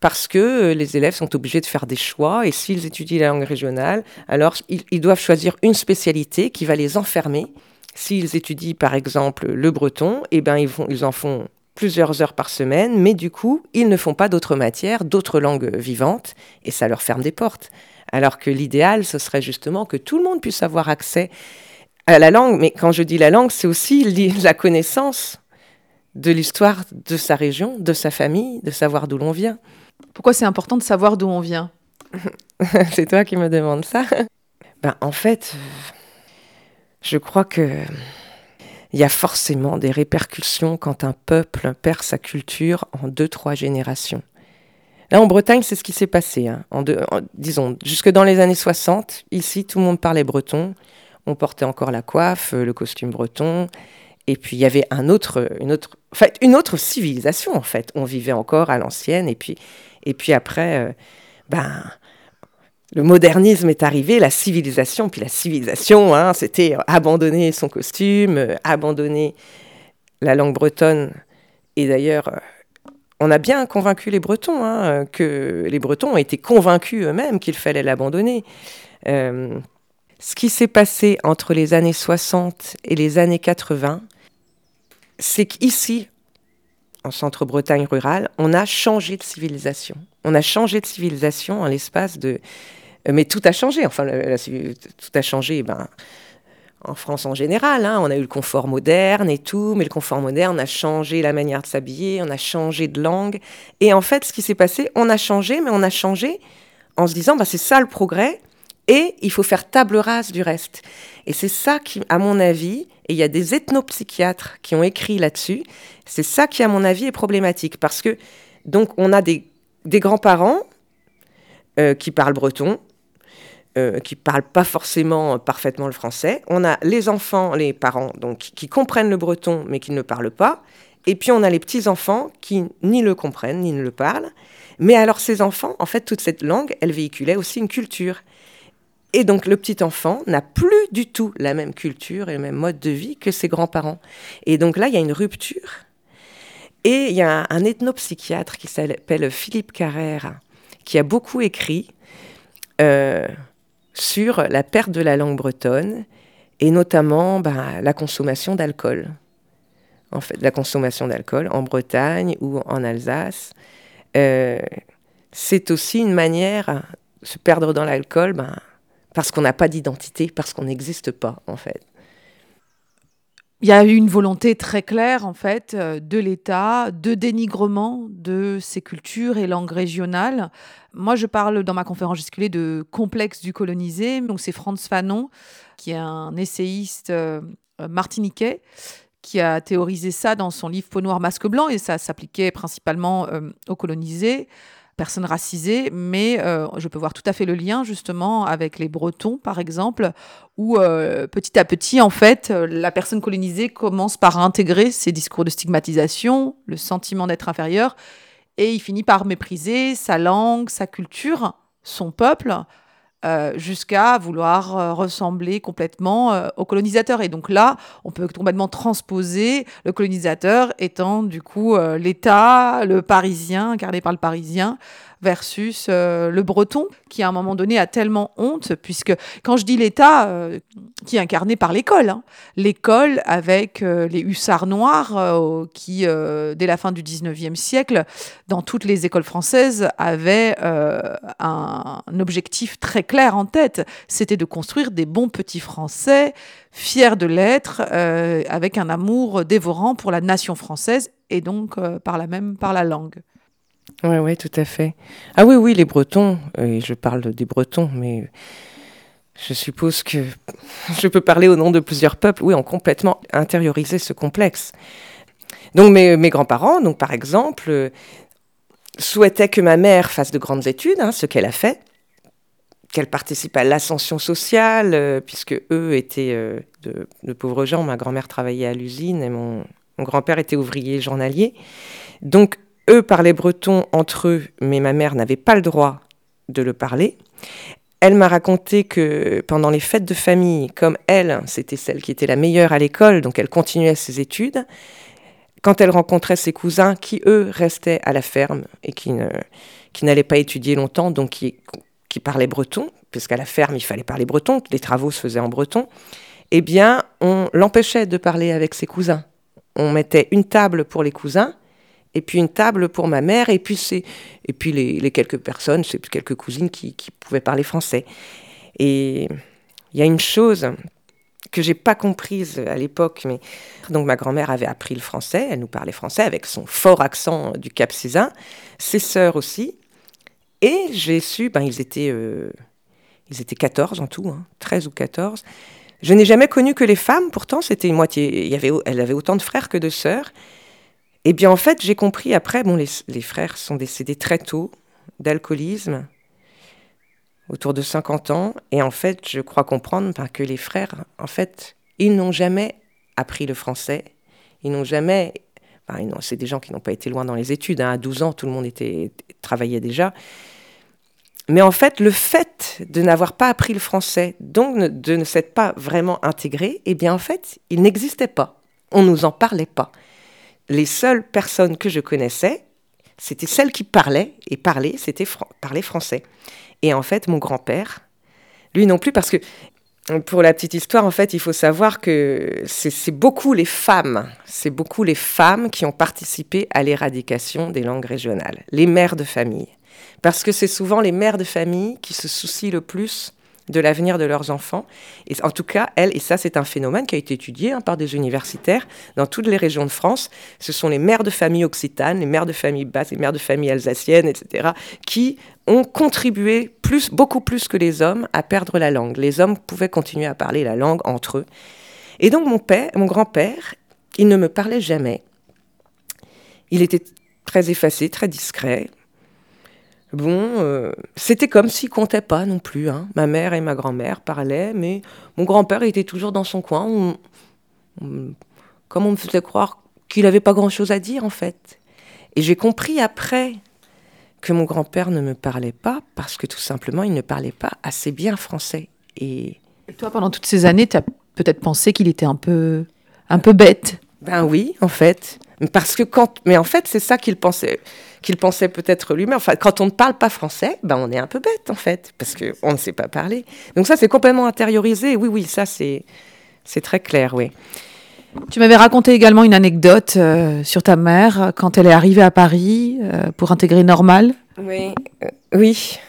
parce que euh, les élèves sont obligés de faire des choix, et s'ils étudient la langue régionale, alors ils, doivent choisir une spécialité qui va les enfermer. S'ils étudient par exemple le breton, eh ben, ils en font plusieurs heures par semaine, mais du coup, ils ne font pas d'autres matières, d'autres langues vivantes, et ça leur ferme des portes. Alors que l'idéal, ce serait justement que tout le monde puisse avoir accès à la langue, mais quand je dis la langue, c'est aussi la connaissance de l'histoire de sa région, de sa famille, de savoir d'où l'on vient. Pourquoi c'est important de savoir d'où on vient? C'est toi qui me demandes ça ben, En fait, je crois que il y a forcément des répercussions quand un peuple perd sa culture en deux, trois générations. Là, en Bretagne, c'est ce qui s'est passé. Hein. En, disons, jusque dans les années 60, ici, tout le monde parlait breton. On portait encore la coiffe, euh, le costume breton. Et puis, il y avait un autre, une, autre, civilisation, en fait. On vivait encore à l'ancienne. Et puis, et puis après, euh, ben, le modernisme est arrivé, la civilisation. Puis la civilisation, hein, c'était abandonner son costume, euh, abandonner la langue bretonne. Et d'ailleurs, on a bien convaincu les Bretons, hein, que les Bretons ont été convaincus eux-mêmes qu'il fallait l'abandonner. Ce qui s'est passé entre les années 60 et les années 80, c'est qu'ici, en centre-Bretagne rurale, on a changé de civilisation. On a changé de civilisation en l'espace de... Mais tout a changé. Enfin, tout a changé. Ben, en France en général. Hein. On a eu le confort moderne et tout, mais le confort moderne a changé la manière de s'habiller, on a changé de langue. Et en fait, ce qui s'est passé, on a changé, mais on a changé en se disant, bah, c'est ça le progrès, et il faut faire table rase du reste. Et c'est ça qui, à mon avis, et il y a des ethnopsychiatres qui ont écrit là-dessus, c'est ça qui, à mon avis, est problématique. Parce que, donc, on a des, grands-parents euh, qui parlent breton, euh, qui parlent pas forcément parfaitement le français. On a les enfants, les parents, donc qui comprennent le breton mais qui ne parlent pas. Et puis on a les petits enfants qui ni le comprennent ni ne le parlent. Mais alors ces enfants, en fait, toute cette langue, elle véhiculait aussi une culture. Et donc le petit enfant n'a plus du tout la même culture et le même mode de vie que ses grands-parents. Et donc là, il y a une rupture. Et il y a un, ethnopsychiatre qui s'appelle Philippe Carrère, qui a beaucoup écrit. Euh, sur la perte de la langue bretonne et notamment bah, la consommation d'alcool. En fait, la consommation d'alcool en Bretagne ou en Alsace, euh, c'est aussi une manière se perdre dans l'alcool bah, parce qu'on n'a pas d'identité, parce qu'on n'existe pas en fait. Il y a eu une volonté très claire, en fait, euh, de l'État de dénigrement de ces cultures et langues régionales. Moi, je parle dans ma conférence gesticulée de complexe du colonisé. Donc, c'est Franz Fanon, qui est un essayiste euh, martiniquais, qui a théorisé ça dans son livre Peau noire, masque blanc, et ça s'appliquait principalement euh, aux colonisés personnes racisées, mais euh, je peux voir tout à fait le lien justement avec les Bretons, par exemple, où euh, petit à petit, en fait, la personne colonisée commence par intégrer ces discours de stigmatisation, le sentiment d'être inférieur, et il finit par mépriser sa langue, sa culture, son peuple, euh, jusqu'à vouloir euh, ressembler complètement euh, au colonisateur. Et donc là, on peut complètement transposer le colonisateur étant du coup l'État, le Parisien, incarné par le Parisien, versus euh, le breton, qui à un moment donné a tellement honte, puisque quand je dis l'État, euh, qui est incarné par l'école, hein, l'école avec euh, les hussards noirs, qui dès la fin du 19e siècle, dans toutes les écoles françaises, avaient un, objectif très clair en tête, c'était de construire des bons petits Français, fiers de l'être, avec un amour dévorant pour la nation française et donc par la même par la langue. Oui, oui, tout à fait. Ah oui, oui, les Bretons, et je parle des Bretons, mais je suppose que je peux parler au nom de plusieurs peuples, oui, ont complètement intériorisé ce complexe. Donc mes, grands-parents, donc par exemple, souhaitaient que ma mère fasse de grandes études, hein, ce qu'elle a fait, qu'elle participe à l'ascension sociale, euh, puisque eux étaient euh, de, de, pauvres gens. Ma grand-mère travaillait à l'usine et mon, mon grand-père était ouvrier journalier. Donc eux parlaient breton entre eux, mais ma mère n'avait pas le droit de le parler. Elle m'a raconté que pendant les fêtes de famille, comme elle, c'était celle qui était la meilleure à l'école, donc elle continuait ses études, quand elle rencontrait ses cousins qui, eux, restaient à la ferme et qui, n'allaient pas étudier longtemps, donc qui, qui parlaient breton, puisqu'à la ferme, il fallait parler breton, les travaux se faisaient en breton, eh bien, on l'empêchait de parler avec ses cousins. On mettait une table pour les cousins et puis une table pour ma mère, et puis, et puis les, quelques personnes, quelques cousines qui, pouvaient parler français. Et il y a une chose que j'ai pas comprise à l'époque, mais donc ma grand-mère avait appris le français, elle nous parlait français avec son fort accent du Cap Cézanne, ses sœurs aussi, et j'ai su, ben ils étaient, euh, ils étaient 14 en tout, hein, 13 ou 14. Je n'ai jamais connu que les femmes, pourtant c'était une moitié, elle avait autant de frères que de sœurs, et eh bien, en fait, j'ai compris après, bon, les, frères sont décédés très tôt. d'alcoolisme, autour de 50 ans. Et en fait, je crois comprendre ben, que les frères, en fait, ils n'ont jamais appris le français. Ils n'ont jamais. c'est des gens qui n'ont pas été loin dans les études. Hein. À 12 ans, tout le monde était, travaillait déjà. Mais en fait, le fait de n'avoir pas appris le français, donc de ne s'être pas vraiment intégré, eh bien en fait, il n'existait pas. On ne nous en parlait pas. Les seules personnes que je connaissais, c'était celles qui parlaient, et parlaient, c'était parler français. Et en fait, mon grand-père, lui non plus, parce que pour la petite histoire, en fait, il faut savoir que c'est beaucoup les femmes, c'est beaucoup les femmes qui ont participé à l'éradication des langues régionales, les mères de famille. Parce que c'est souvent les mères de famille qui se soucient le plus de l'avenir de leurs enfants. Et en tout cas, elles, et ça c'est un phénomène qui a été étudié hein, par des universitaires dans toutes les régions de France, ce sont les mères de famille occitanes, les mères de famille basses, les mères de famille alsaciennes, etc., qui ont contribué plus, beaucoup plus que les hommes à perdre la langue. Les hommes pouvaient continuer à parler la langue entre eux. Et donc mon père, mon grand-père, il ne me parlait jamais. Il était très effacé, très discret. Bon, euh, c'était comme s'il comptait pas non plus. Hein. Ma mère et ma grand-mère parlaient, mais mon grand-père était toujours dans son coin. comme on me faisait croire qu'il n'avait pas grand-chose à dire en fait. Et j'ai compris après que mon grand-père ne me parlait pas parce que tout simplement il ne parlait pas assez bien français. Et, toi, pendant toutes ces années, tu as peut-être pensé qu'il était un peu, un peu bête? Ben oui, en fait. Parce que quand, mais en fait, c'est ça qu'il pensait, qu'il pensait peut-être lui-même. Enfin, quand on ne parle pas français, ben on est un peu bête en fait, parce que on ne sait pas parler. Donc ça, c'est complètement intériorisé. Oui, oui, ça c'est, c'est très clair, oui. Tu m'avais raconté également une anecdote euh, sur ta mère quand elle est arrivée à Paris euh, pour intégrer Normal. Oui, euh, oui.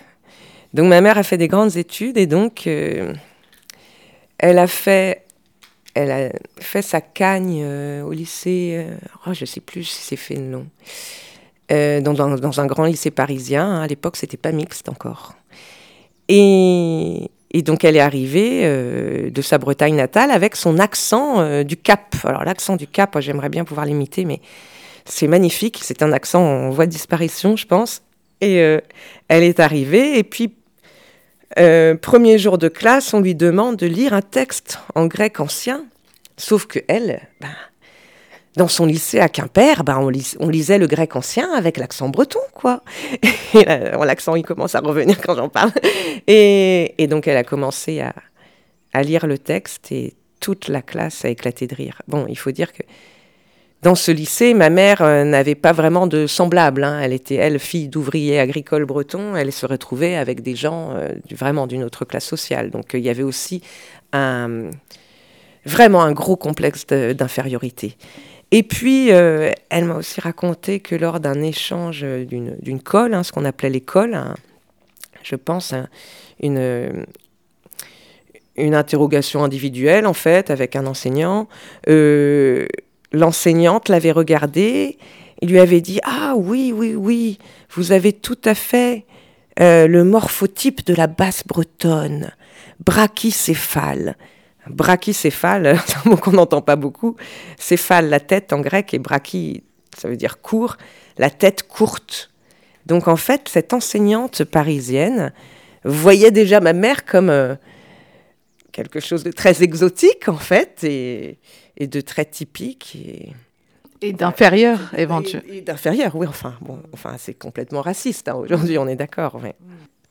Donc ma mère a fait des grandes études et donc elle a fait elle a fait sa cagne euh, au lycée, euh, oh, je ne sais plus si c'est fait le nom, euh, dans, un grand lycée parisien. Hein. à l'époque, c'était pas mixte encore. Et, donc, elle est arrivée de sa Bretagne natale avec son accent du Cap. Alors, l'accent du Cap, j'aimerais bien pouvoir l'imiter, mais c'est magnifique. C'est un accent en voie de disparition, je pense. Et elle est arrivée, et puis euh, premier jour de classe, on lui demande de lire un texte en grec ancien, sauf que elle, ben, dans son lycée à Quimper, ben, on, lisait le grec ancien avec l'accent breton, quoi. L'accent, il commence à revenir quand j'en parle. Et, donc, elle a commencé à, lire le texte et toute la classe a éclaté de rire. Bon, il faut dire que dans ce lycée, ma mère euh, n'avait pas vraiment de semblable. Hein. Elle était, elle, fille d'ouvrier agricole breton. Elle se retrouvait avec des gens euh, vraiment d'une autre classe sociale. Donc il y avait aussi vraiment un gros complexe d'infériorité. Et puis, elle m'a aussi raconté que lors d'un échange d'une colle, hein, ce qu'on appelait l'école, je pense, une, une interrogation individuelle, en fait, avec un enseignant, l'enseignante l'avait regardé et lui avait dit Ah oui, oui, oui, vous avez tout à fait euh, le morphotype de la basse bretonne, brachycéphale. Brachycéphale, c'est un mot qu'on n'entend pas beaucoup. Céphale, la tête en grec, et brachy, ça veut dire court, la tête courte. Donc en fait, cette enseignante parisienne voyait déjà ma mère comme euh, quelque chose de très exotique en fait, et, et de très typique. Et, et d'inférieur, éventuellement. Et, d'inférieur, oui, enfin, bon, enfin c'est complètement raciste, hein, aujourd'hui, on est d'accord.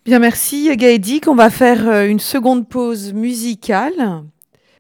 Bien, merci Gaëdic. On va faire euh, une seconde pause musicale.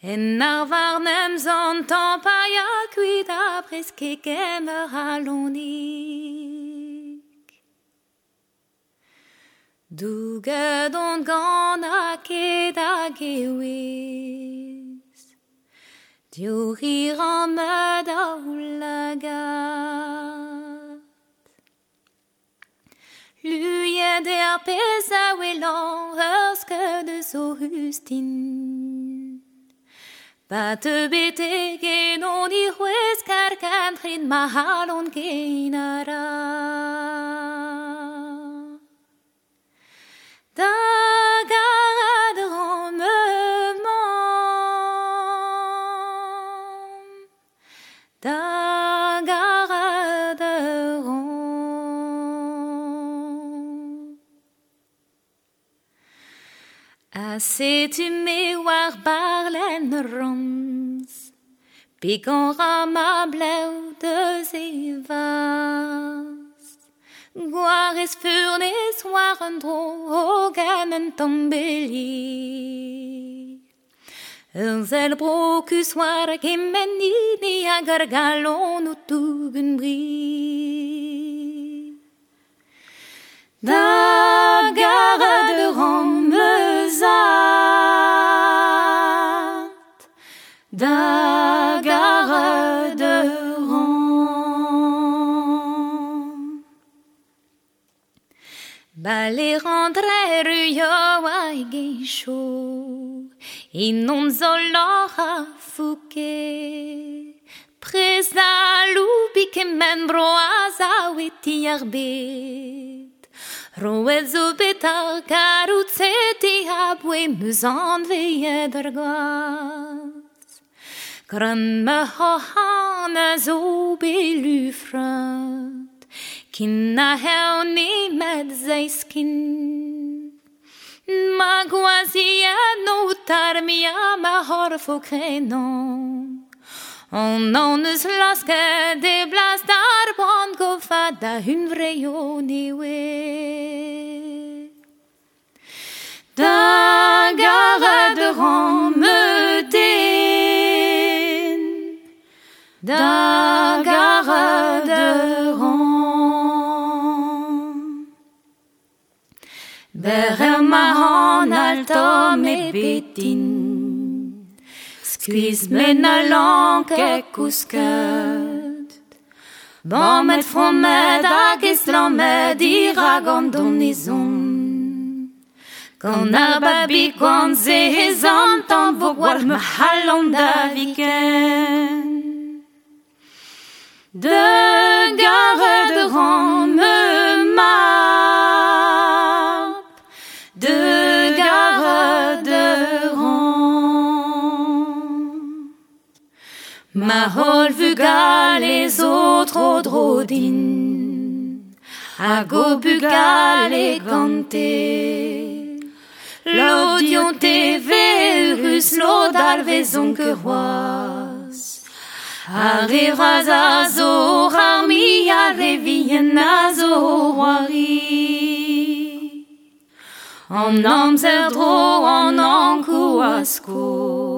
En ar varnem santan pa ya kuit a preske kemer alonik. Douget on gant a ket a gewis. Diou rir an meud a Luie der pesa welan hörske de so hustin. Bat bete genon i c'hwez kar kantrin ma halon geinara. Da Assez tu me war barlen rons. Pigon rama blau de zevas. Guares furnes waren dro ganen tombeli. Zel brocus war gemenini a gargalon o tugen bri. Da gara de rammezat, da de ram. Bale rendre ruyo a geisho, in non zolora fuke. Presa lubi ke membro aza weti Roezu betal karuceti abui muzon vie drgat. Grönme hohana zubi lyfrat. Kinna heuni med zeiskin. Magwazia no tarmiama horfukeno. On onus laske de blas dar bon go fada hun vrejoni we. Da gara de rome din. Da gara de rom. Berre ma han alto me betin. Squeeze men a lank e kusket. Ban met fromed ag islam med i ragon donizon. Kan ar babi kon ze hezan tan vo me halon da viken. De gare de me. Ma hol vugal les autres odrodin. A go bugal e gante. L'odion TV rus l'odal vezon que roas. Arrivas a zo rami a a zo wari. En amzer dro en ankou asko.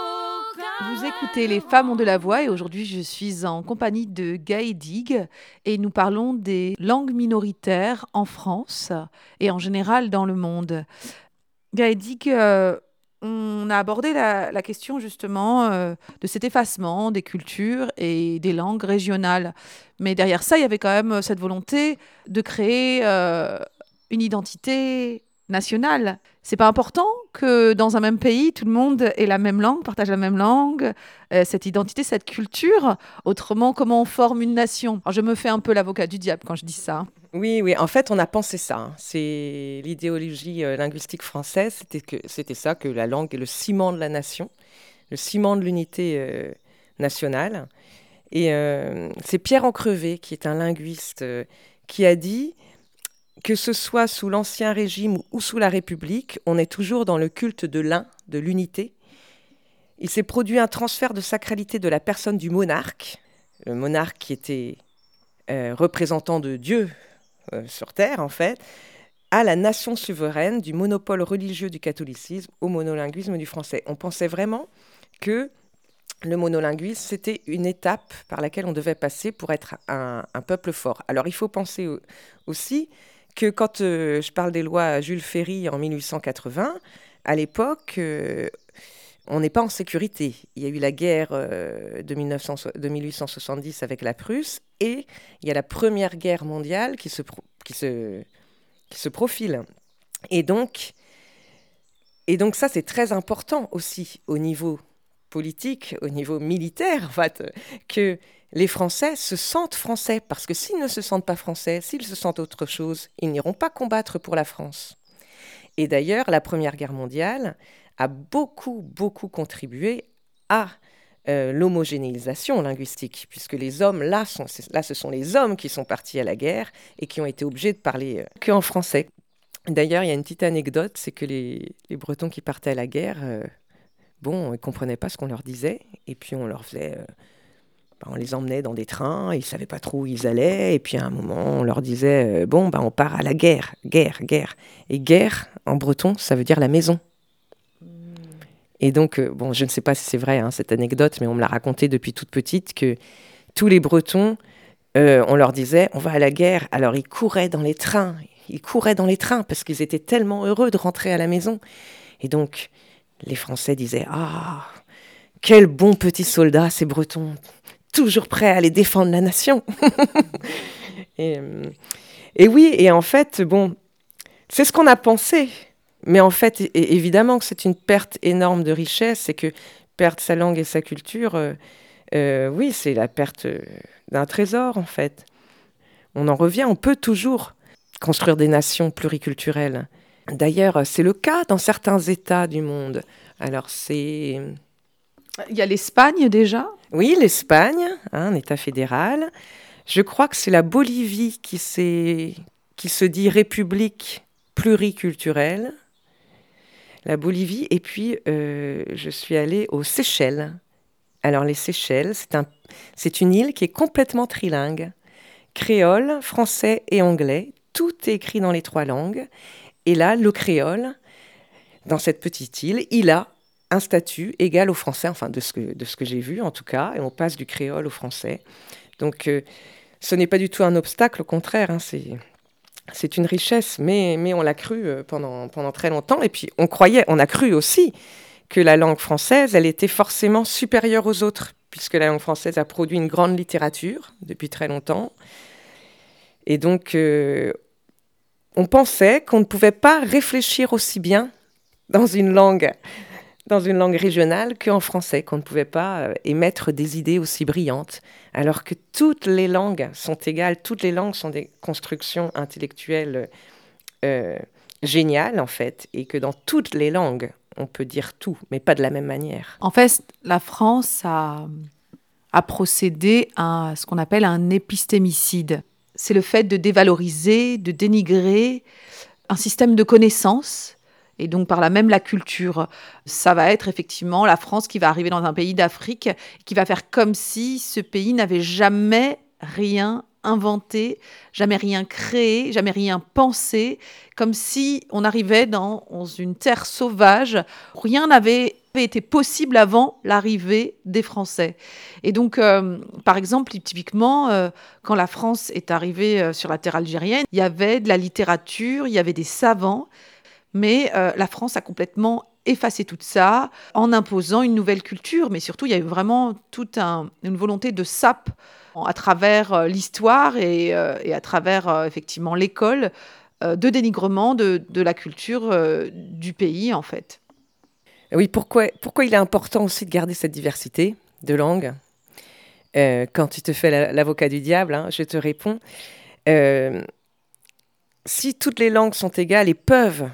Vous écoutez Les Femmes ont de la voix et aujourd'hui je suis en compagnie de Gaë Dig et nous parlons des langues minoritaires en France et en général dans le monde. Gaë Dig, euh, on a abordé la, la question justement euh, de cet effacement des cultures et des langues régionales. Mais derrière ça, il y avait quand même cette volonté de créer euh, une identité nationale. C'est pas important que dans un même pays, tout le monde ait la même langue, partage la même langue, euh, cette identité, cette culture. Autrement, comment on forme une nation? Alors, Je me fais un peu l'avocat du diable quand je dis ça. Oui, oui, en fait, on a pensé ça. hein. C'est l'idéologie euh, linguistique française, c'était que c'était ça, que la langue est le ciment de la nation, le ciment de l'unité euh, nationale. Et c'est Pierre Encrevé, qui est un linguiste, qui a dit que ce soit sous l'Ancien Régime ou sous la République, on est toujours dans le culte de l'un, de l'unité. Il s'est produit un transfert de sacralité de la personne du monarque, le monarque qui était euh, représentant de Dieu euh, sur Terre, en fait, à la nation souveraine, du monopole religieux du catholicisme au monolinguisme du français. On pensait vraiment que le monolinguisme, c'était une étape par laquelle on devait passer pour être un, peuple fort. Alors il faut penser au- aussi que quand je parle des lois Jules Ferry en 1880, à l'époque, on n'est pas en sécurité. Il y a eu la guerre de, de 1870 avec la Prusse et il y a la Première Guerre mondiale qui se, qui se, qui se profile. Et donc, et donc ça, c'est très important aussi au niveau politique, au niveau militaire, en fait, que les Français se sentent français. Parce que s'ils ne se sentent pas français, s'ils se sentent autre chose, ils n'iront pas combattre pour la France. Et d'ailleurs, la Première Guerre mondiale a beaucoup, beaucoup contribué à euh, l'homogénéisation linguistique, puisque les hommes, là, là, ce sont les hommes qui sont partis à la guerre et qui ont été obligés de parler euh, que en français. D'ailleurs, il y a une petite anecdote, c'est que les, Bretons qui partaient à la guerre, euh, bon, ils ne comprenaient pas ce qu'on leur disait, et puis on leur faisait... Euh, bah, on les emmenait dans des trains, ils ne savaient pas trop où ils allaient, et puis à un moment, on leur disait, euh, bon, bah, on part à la guerre, guerre, guerre. Et guerre, en breton, ça veut dire la maison. Et donc, bon, je ne sais pas si c'est vrai, hein, cette anecdote, mais on me l'a raconté depuis toute petite, que tous les Bretons, on leur disait, on va à la guerre, alors ils couraient dans les trains, ils couraient dans les trains parce qu'ils étaient tellement heureux de rentrer à la maison. Et donc, les Français disaient Ah, quel bon petit soldat ces Bretons, toujours prêts à aller défendre la nation. Euh, et, oui, et en fait, bon, c'est ce qu'on a pensé. Mais en fait, évidemment que c'est une perte énorme de richesse, c'est que perdre sa langue et sa culture, euh, euh, oui, c'est la perte d'un trésor, en fait. On en revient, on peut toujours construire des nations pluriculturelles. D'ailleurs, c'est le cas dans certains États du monde. Alors, c'est. Il y a l'Espagne déjà? Oui, l'Espagne, hein, un État fédéral. Je crois que c'est la Bolivie qui, qui se dit république pluriculturelle. La Bolivie. Et puis, euh, je suis allée aux Seychelles. Alors, les Seychelles, c'est un, une île qui est complètement trilingue créole, français et anglais, tout est écrit dans les trois langues. Et là, le créole, dans cette petite île, il a un statut égal au français, enfin de ce que, que j'ai vu en tout cas, et on passe du créole au français. Donc euh, ce n'est pas du tout un obstacle, au contraire, hein, c'est, c'est une richesse, mais, mais on l'a cru euh, pendant, pendant très longtemps, et puis on croyait, on a cru aussi que la langue française, elle était forcément supérieure aux autres, puisque la langue française a produit une grande littérature depuis très longtemps, et donc, euh, on pensait qu'on ne pouvait pas réfléchir aussi bien dans une langue, dans une langue régionale qu'en français, qu'on ne pouvait pas euh, émettre des idées aussi brillantes, alors que toutes les langues sont égales, toutes les langues sont des constructions intellectuelles euh, géniales en fait, et que dans toutes les langues, on peut dire tout, mais pas de la même manière. En fait, la France a, a procédé à ce qu'on appelle un épistémicide c'est le fait de dévaloriser, de dénigrer un système de connaissances et donc par là même la culture. Ça va être effectivement la France qui va arriver dans un pays d'Afrique, qui va faire comme si ce pays n'avait jamais rien inventé, jamais rien créé, jamais rien pensé, comme si on arrivait dans une terre sauvage, rien n'avait été possible avant l'arrivée des Français. Et donc, euh, par exemple, typiquement, euh, quand la France est arrivée euh, sur la terre algérienne, il y avait de la littérature, il y avait des savants, mais la France a complètement effacé tout ça en imposant une nouvelle culture, mais surtout, il y a eu vraiment toute une volonté de sape à travers l'histoire et, à travers effectivement l'école de dénigrement de, la culture du pays, en fait. Oui, pourquoi, il est important aussi de garder cette diversité de langues? Euh, Quand tu te fais l'avocat du diable, hein, je te réponds. Euh, si toutes les langues sont égales et peuvent,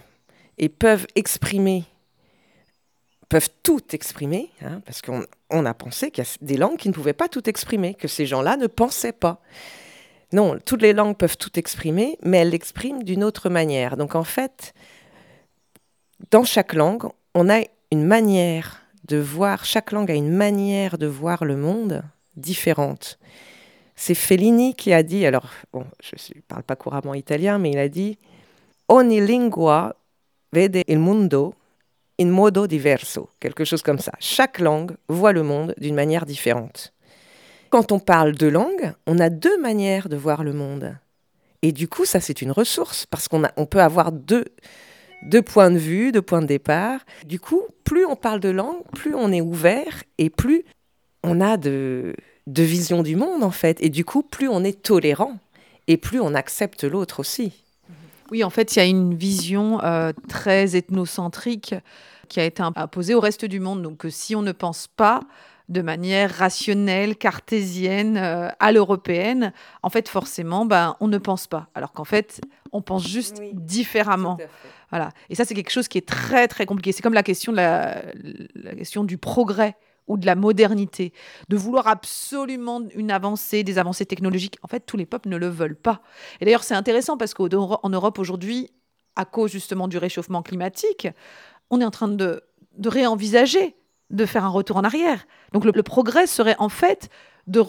et peuvent exprimer, peuvent tout exprimer, hein, parce qu'on a pensé qu'il y a des langues qui ne pouvaient pas tout exprimer, que ces gens-là ne pensaient pas. Non, toutes les langues peuvent tout exprimer, mais elles l'expriment d'une autre manière. Donc en fait, dans chaque langue, on a une manière de voir, chaque langue a une manière de voir le monde différente. C'est Fellini qui a dit, alors je ne parle pas couramment italien, mais il a dit Ogni lingua vede il mondo in modo diverso, quelque chose comme ça. Chaque langue voit le monde d'une manière différente. Quand on parle de langue, on a deux manières de voir le monde. Et du coup, ça, c'est une ressource parce qu'on on peut avoir deux, deux points de vue, deux points de départ. Du coup, plus on parle de langue, plus on est ouvert et plus on a de, de vision du monde, en fait. Et du coup, plus on est tolérant et plus on accepte l'autre aussi. Oui, en fait, il y a une vision euh, très ethnocentrique qui a été imposée au reste du monde. Donc, si on ne pense pas de manière rationnelle, cartésienne, euh, à l'européenne, en fait, forcément, ben, on ne pense pas. Alors qu'en fait, on pense juste différemment. Voilà. Et ça, c'est quelque chose qui est très, très compliqué. C'est comme la question, de la, la question du progrès ou de la modernité, de vouloir absolument une avancée, des avancées technologiques. En fait, tous les peuples ne le veulent pas. Et d'ailleurs, c'est intéressant parce qu'en Europe aujourd'hui, à cause justement du réchauffement climatique, on est en train de, de réenvisager de faire un retour en arrière. Donc le, progrès serait en fait de,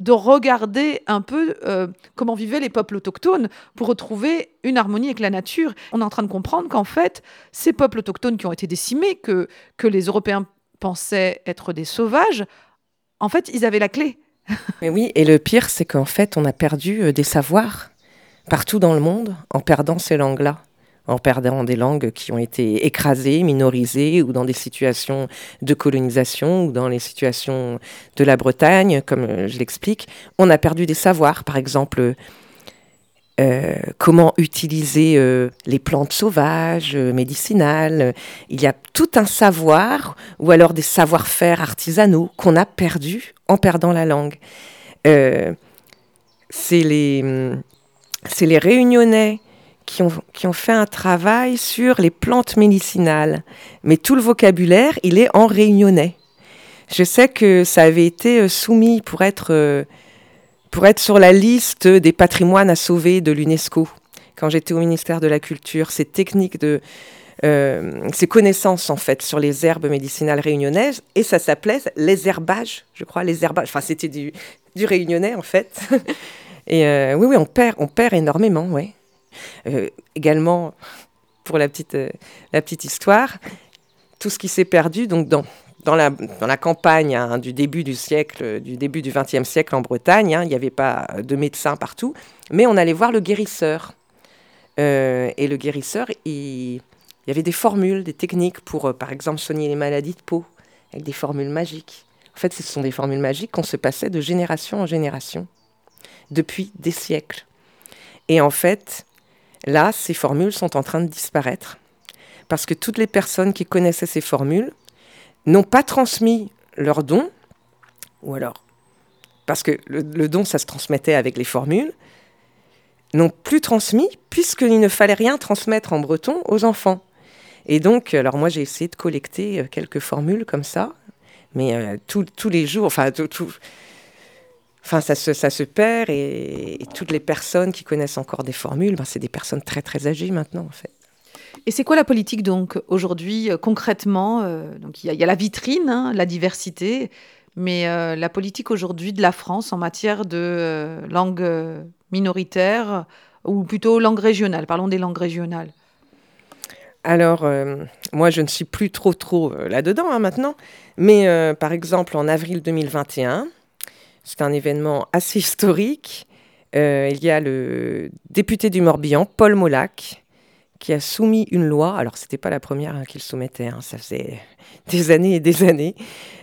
de regarder un peu euh, comment vivaient les peuples autochtones pour retrouver une harmonie avec la nature. On est en train de comprendre qu'en fait, ces peuples autochtones qui ont été décimés, que, que les Européens pensaient être des sauvages, en fait, ils avaient la clé. Mais oui, et le pire, c'est qu'en fait, on a perdu euh, des savoirs partout dans le monde en perdant ces langues-là en perdant des langues qui ont été écrasées, minorisées, ou dans des situations de colonisation, ou dans les situations de la Bretagne, comme euh, je l'explique. On a perdu des savoirs, par exemple, euh, comment utiliser euh, les plantes sauvages, médicinales. Il y a tout un savoir, ou alors des savoir-faire artisanaux qu'on a perdus en perdant la langue. c'est les, c'est les Réunionnais qui ont, fait un travail sur les plantes médicinales. Mais tout le vocabulaire, il est en réunionnais. Je sais que ça avait été euh, soumis pour être, euh, pour être sur la liste des patrimoines à sauver de l'UNESCO quand j'étais au ministère de la Culture. Ces techniques de, euh, ces connaissances en fait sur les herbes médicinales réunionnaises et ça s'appelait les herbages, je crois, les herbages. Enfin, c'était du, réunionnais en fait. et oui, oui, on perd, on perd énormément, ouais. Euh, également, pour la petite, euh, la petite histoire, tout ce qui s'est perdu donc dans, dans, la, campagne hein, du début du siècle, du début du XXe siècle en Bretagne, hein, il n'y avait pas de médecins partout, mais on allait voir le guérisseur. Euh, et le guérisseur, il, il, y avait des formules, des techniques pour, par exemple, soigner les maladies de peau, avec des formules magiques. En fait, ce sont des formules magiques qu'on se passait de génération en génération, depuis des siècles. Et en fait, Là, ces formules sont en train de disparaître parce que toutes les personnes qui connaissaient ces formules n'ont pas transmis leur don, ou alors parce que le, don, ça se transmettait avec les formules, n'ont plus transmis puisqu'il ne fallait rien transmettre en breton aux enfants. Et donc, alors moi j'ai essayé de collecter euh, quelques formules comme ça, mais euh, tous les jours, enfin tout, Enfin, ça se, ça se perd et, toutes les personnes qui connaissent encore des formules, ben, c'est des personnes très très âgées maintenant en fait. Et c'est quoi la politique donc aujourd'hui euh, concrètement euh, Donc il y, a la vitrine, hein, la diversité, mais euh, la politique aujourd'hui de la France en matière de langue minoritaire ou plutôt langue régionale. Parlons des langues régionales. Alors, moi, je ne suis plus trop, trop là-dedans hein, maintenant. Mais par exemple, en avril 2021, c'est un événement assez historique. Il y a le député du Morbihan, Paul Molac, qui a soumis une loi. Alors, ce n'était pas la première hein, qu'il soumettait, hein, ça faisait des années et des années,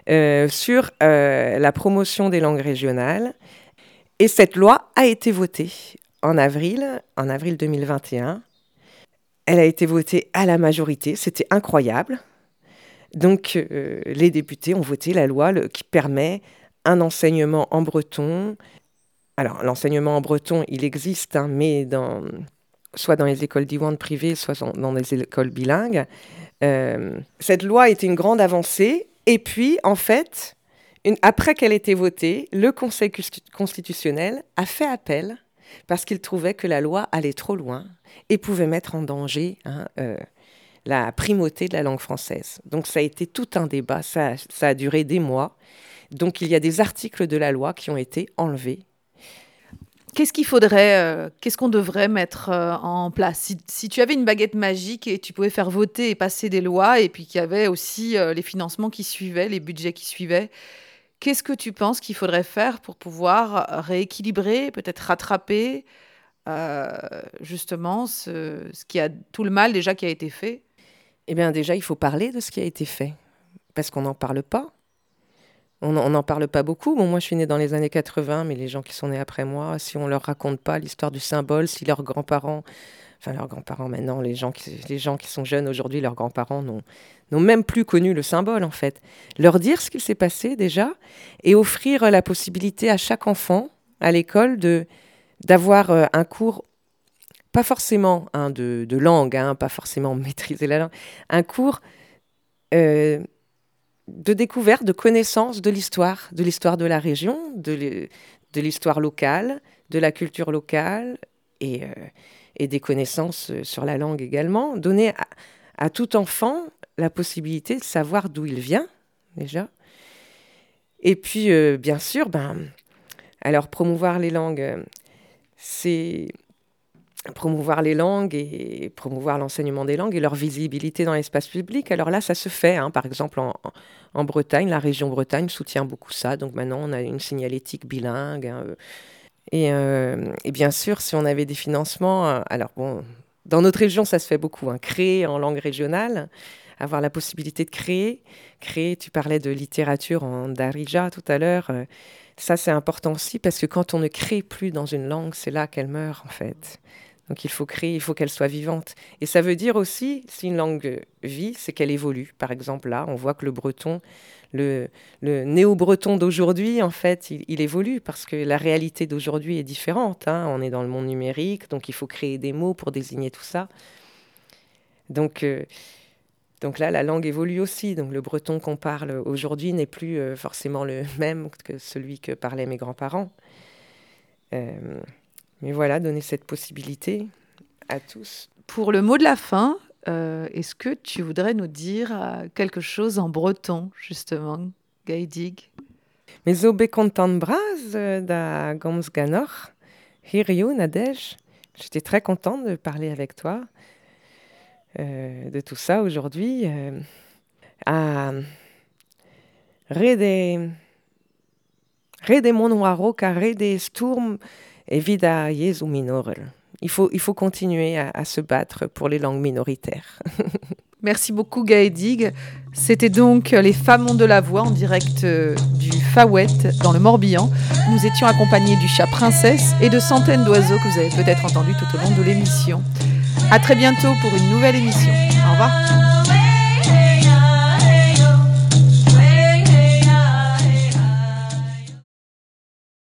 euh, sur euh, la promotion des langues régionales. Et cette loi a été votée en avril, en avril 2021. Elle a été votée à la majorité, c'était incroyable. Donc, les députés ont voté la loi qui permet un enseignement en breton. Alors, l'enseignement en breton, il existe, hein, mais dans, soit dans les écoles d'Iwan privées, soit dans des écoles bilingues. Euh, cette loi était une grande avancée. Et puis, en fait, après qu'elle ait été votée, le Conseil constitutionnel a fait appel parce qu'il trouvait que la loi allait trop loin et pouvait mettre en danger hein, euh, la primauté de la langue française. Donc ça a été tout un débat, ça a duré des mois. Donc il y a des articles de la loi qui ont été enlevés. Qu'est-ce qu'il faudrait, euh, qu'est-ce qu'on devrait mettre euh, en place? Si, tu avais une baguette magique et tu pouvais faire voter et passer des lois, et puis qu'il y avait aussi euh, les financements qui suivaient, les budgets qui suivaient, qu'est-ce que tu penses qu'il faudrait faire pour pouvoir rééquilibrer, peut-être rattraper justement ce, ce, qui a tout le mal déjà qui a été fait? Eh bien déjà, il faut parler de ce qui a été fait, parce qu'on n'en parle pas. On n'en parle pas beaucoup. Bon, moi, je suis née dans les années 80, mais les gens qui sont nés après moi, si on leur raconte pas l'histoire du symbole, si leurs grands-parents, enfin leurs grands-parents maintenant, les gens qui, les gens qui sont jeunes aujourd'hui, leurs grands-parents n'ont même plus connu le symbole, en fait. Leur dire ce qu'il s'est passé déjà et offrir la possibilité à chaque enfant à l'école de d'avoir euh, un cours pas forcément hein, de, de, langue, hein, pas forcément maîtriser la langue, un cours euh, de découverte, de connaissance de l'histoire, de l'histoire de la région, de l'histoire locale, de la culture locale et, euh, des connaissances euh, sur la langue également. Donner à, tout enfant la possibilité de savoir d'où il vient, déjà. Et puis, euh, bien sûr, ben, alors promouvoir les langues, c'est promouvoir les langues et promouvoir l'enseignement des langues et leur visibilité dans l'espace public. Alors là, ça se fait. Hein. Par exemple, en, Bretagne, la région Bretagne soutient beaucoup ça. Donc maintenant, on a une signalétique bilingue. Hein, euh. Euh, et, bien sûr, si on avait des financements, euh, alors bon, dans notre région, ça se fait beaucoup. Hein, créer en langue régionale, avoir la possibilité de créer. Créer, tu parlais de littérature en darija tout à l'heure. ça, c'est important aussi parce que quand on ne crée plus dans une langue, c'est là qu'elle meurt en fait. Donc il faut créer, il faut qu'elle soit vivante. Et ça veut dire aussi, si une langue vit, c'est qu'elle évolue. Par exemple, là, on voit que le breton, le, néo-breton d'aujourd'hui, en fait, il, évolue parce que la réalité d'aujourd'hui est différente. Hein. On est dans le monde numérique, donc il faut créer des mots pour désigner tout ça. Donc, euh, donc là, la langue évolue aussi. Donc le breton qu'on parle aujourd'hui n'est plus euh, forcément le même que celui que parlaient mes grands-parents. Euh, mais voilà, donner cette possibilité à tous. Pour le mot de la fin, euh, est-ce que tu voudrais nous dire euh, quelque chose en breton, justement, Gaïdig? Mais zo content braz euh, da gomz ganor, hirio nadej. J'étais très contente de parler avec toi de tout ça aujourd'hui. à Rede, Rede monoaro, Rede sturm, Evida Jesu Minorel. Il faut, continuer à, se battre pour les langues minoritaires. Merci beaucoup Gaëdig. C'était donc Les Femmes ont de la voix en direct euh, du Fawet dans le Morbihan. Nous étions accompagnés du chat princesse et de centaines d'oiseaux que vous avez peut-être entendus tout au long de l'émission. À très bientôt pour une nouvelle émission. Au revoir.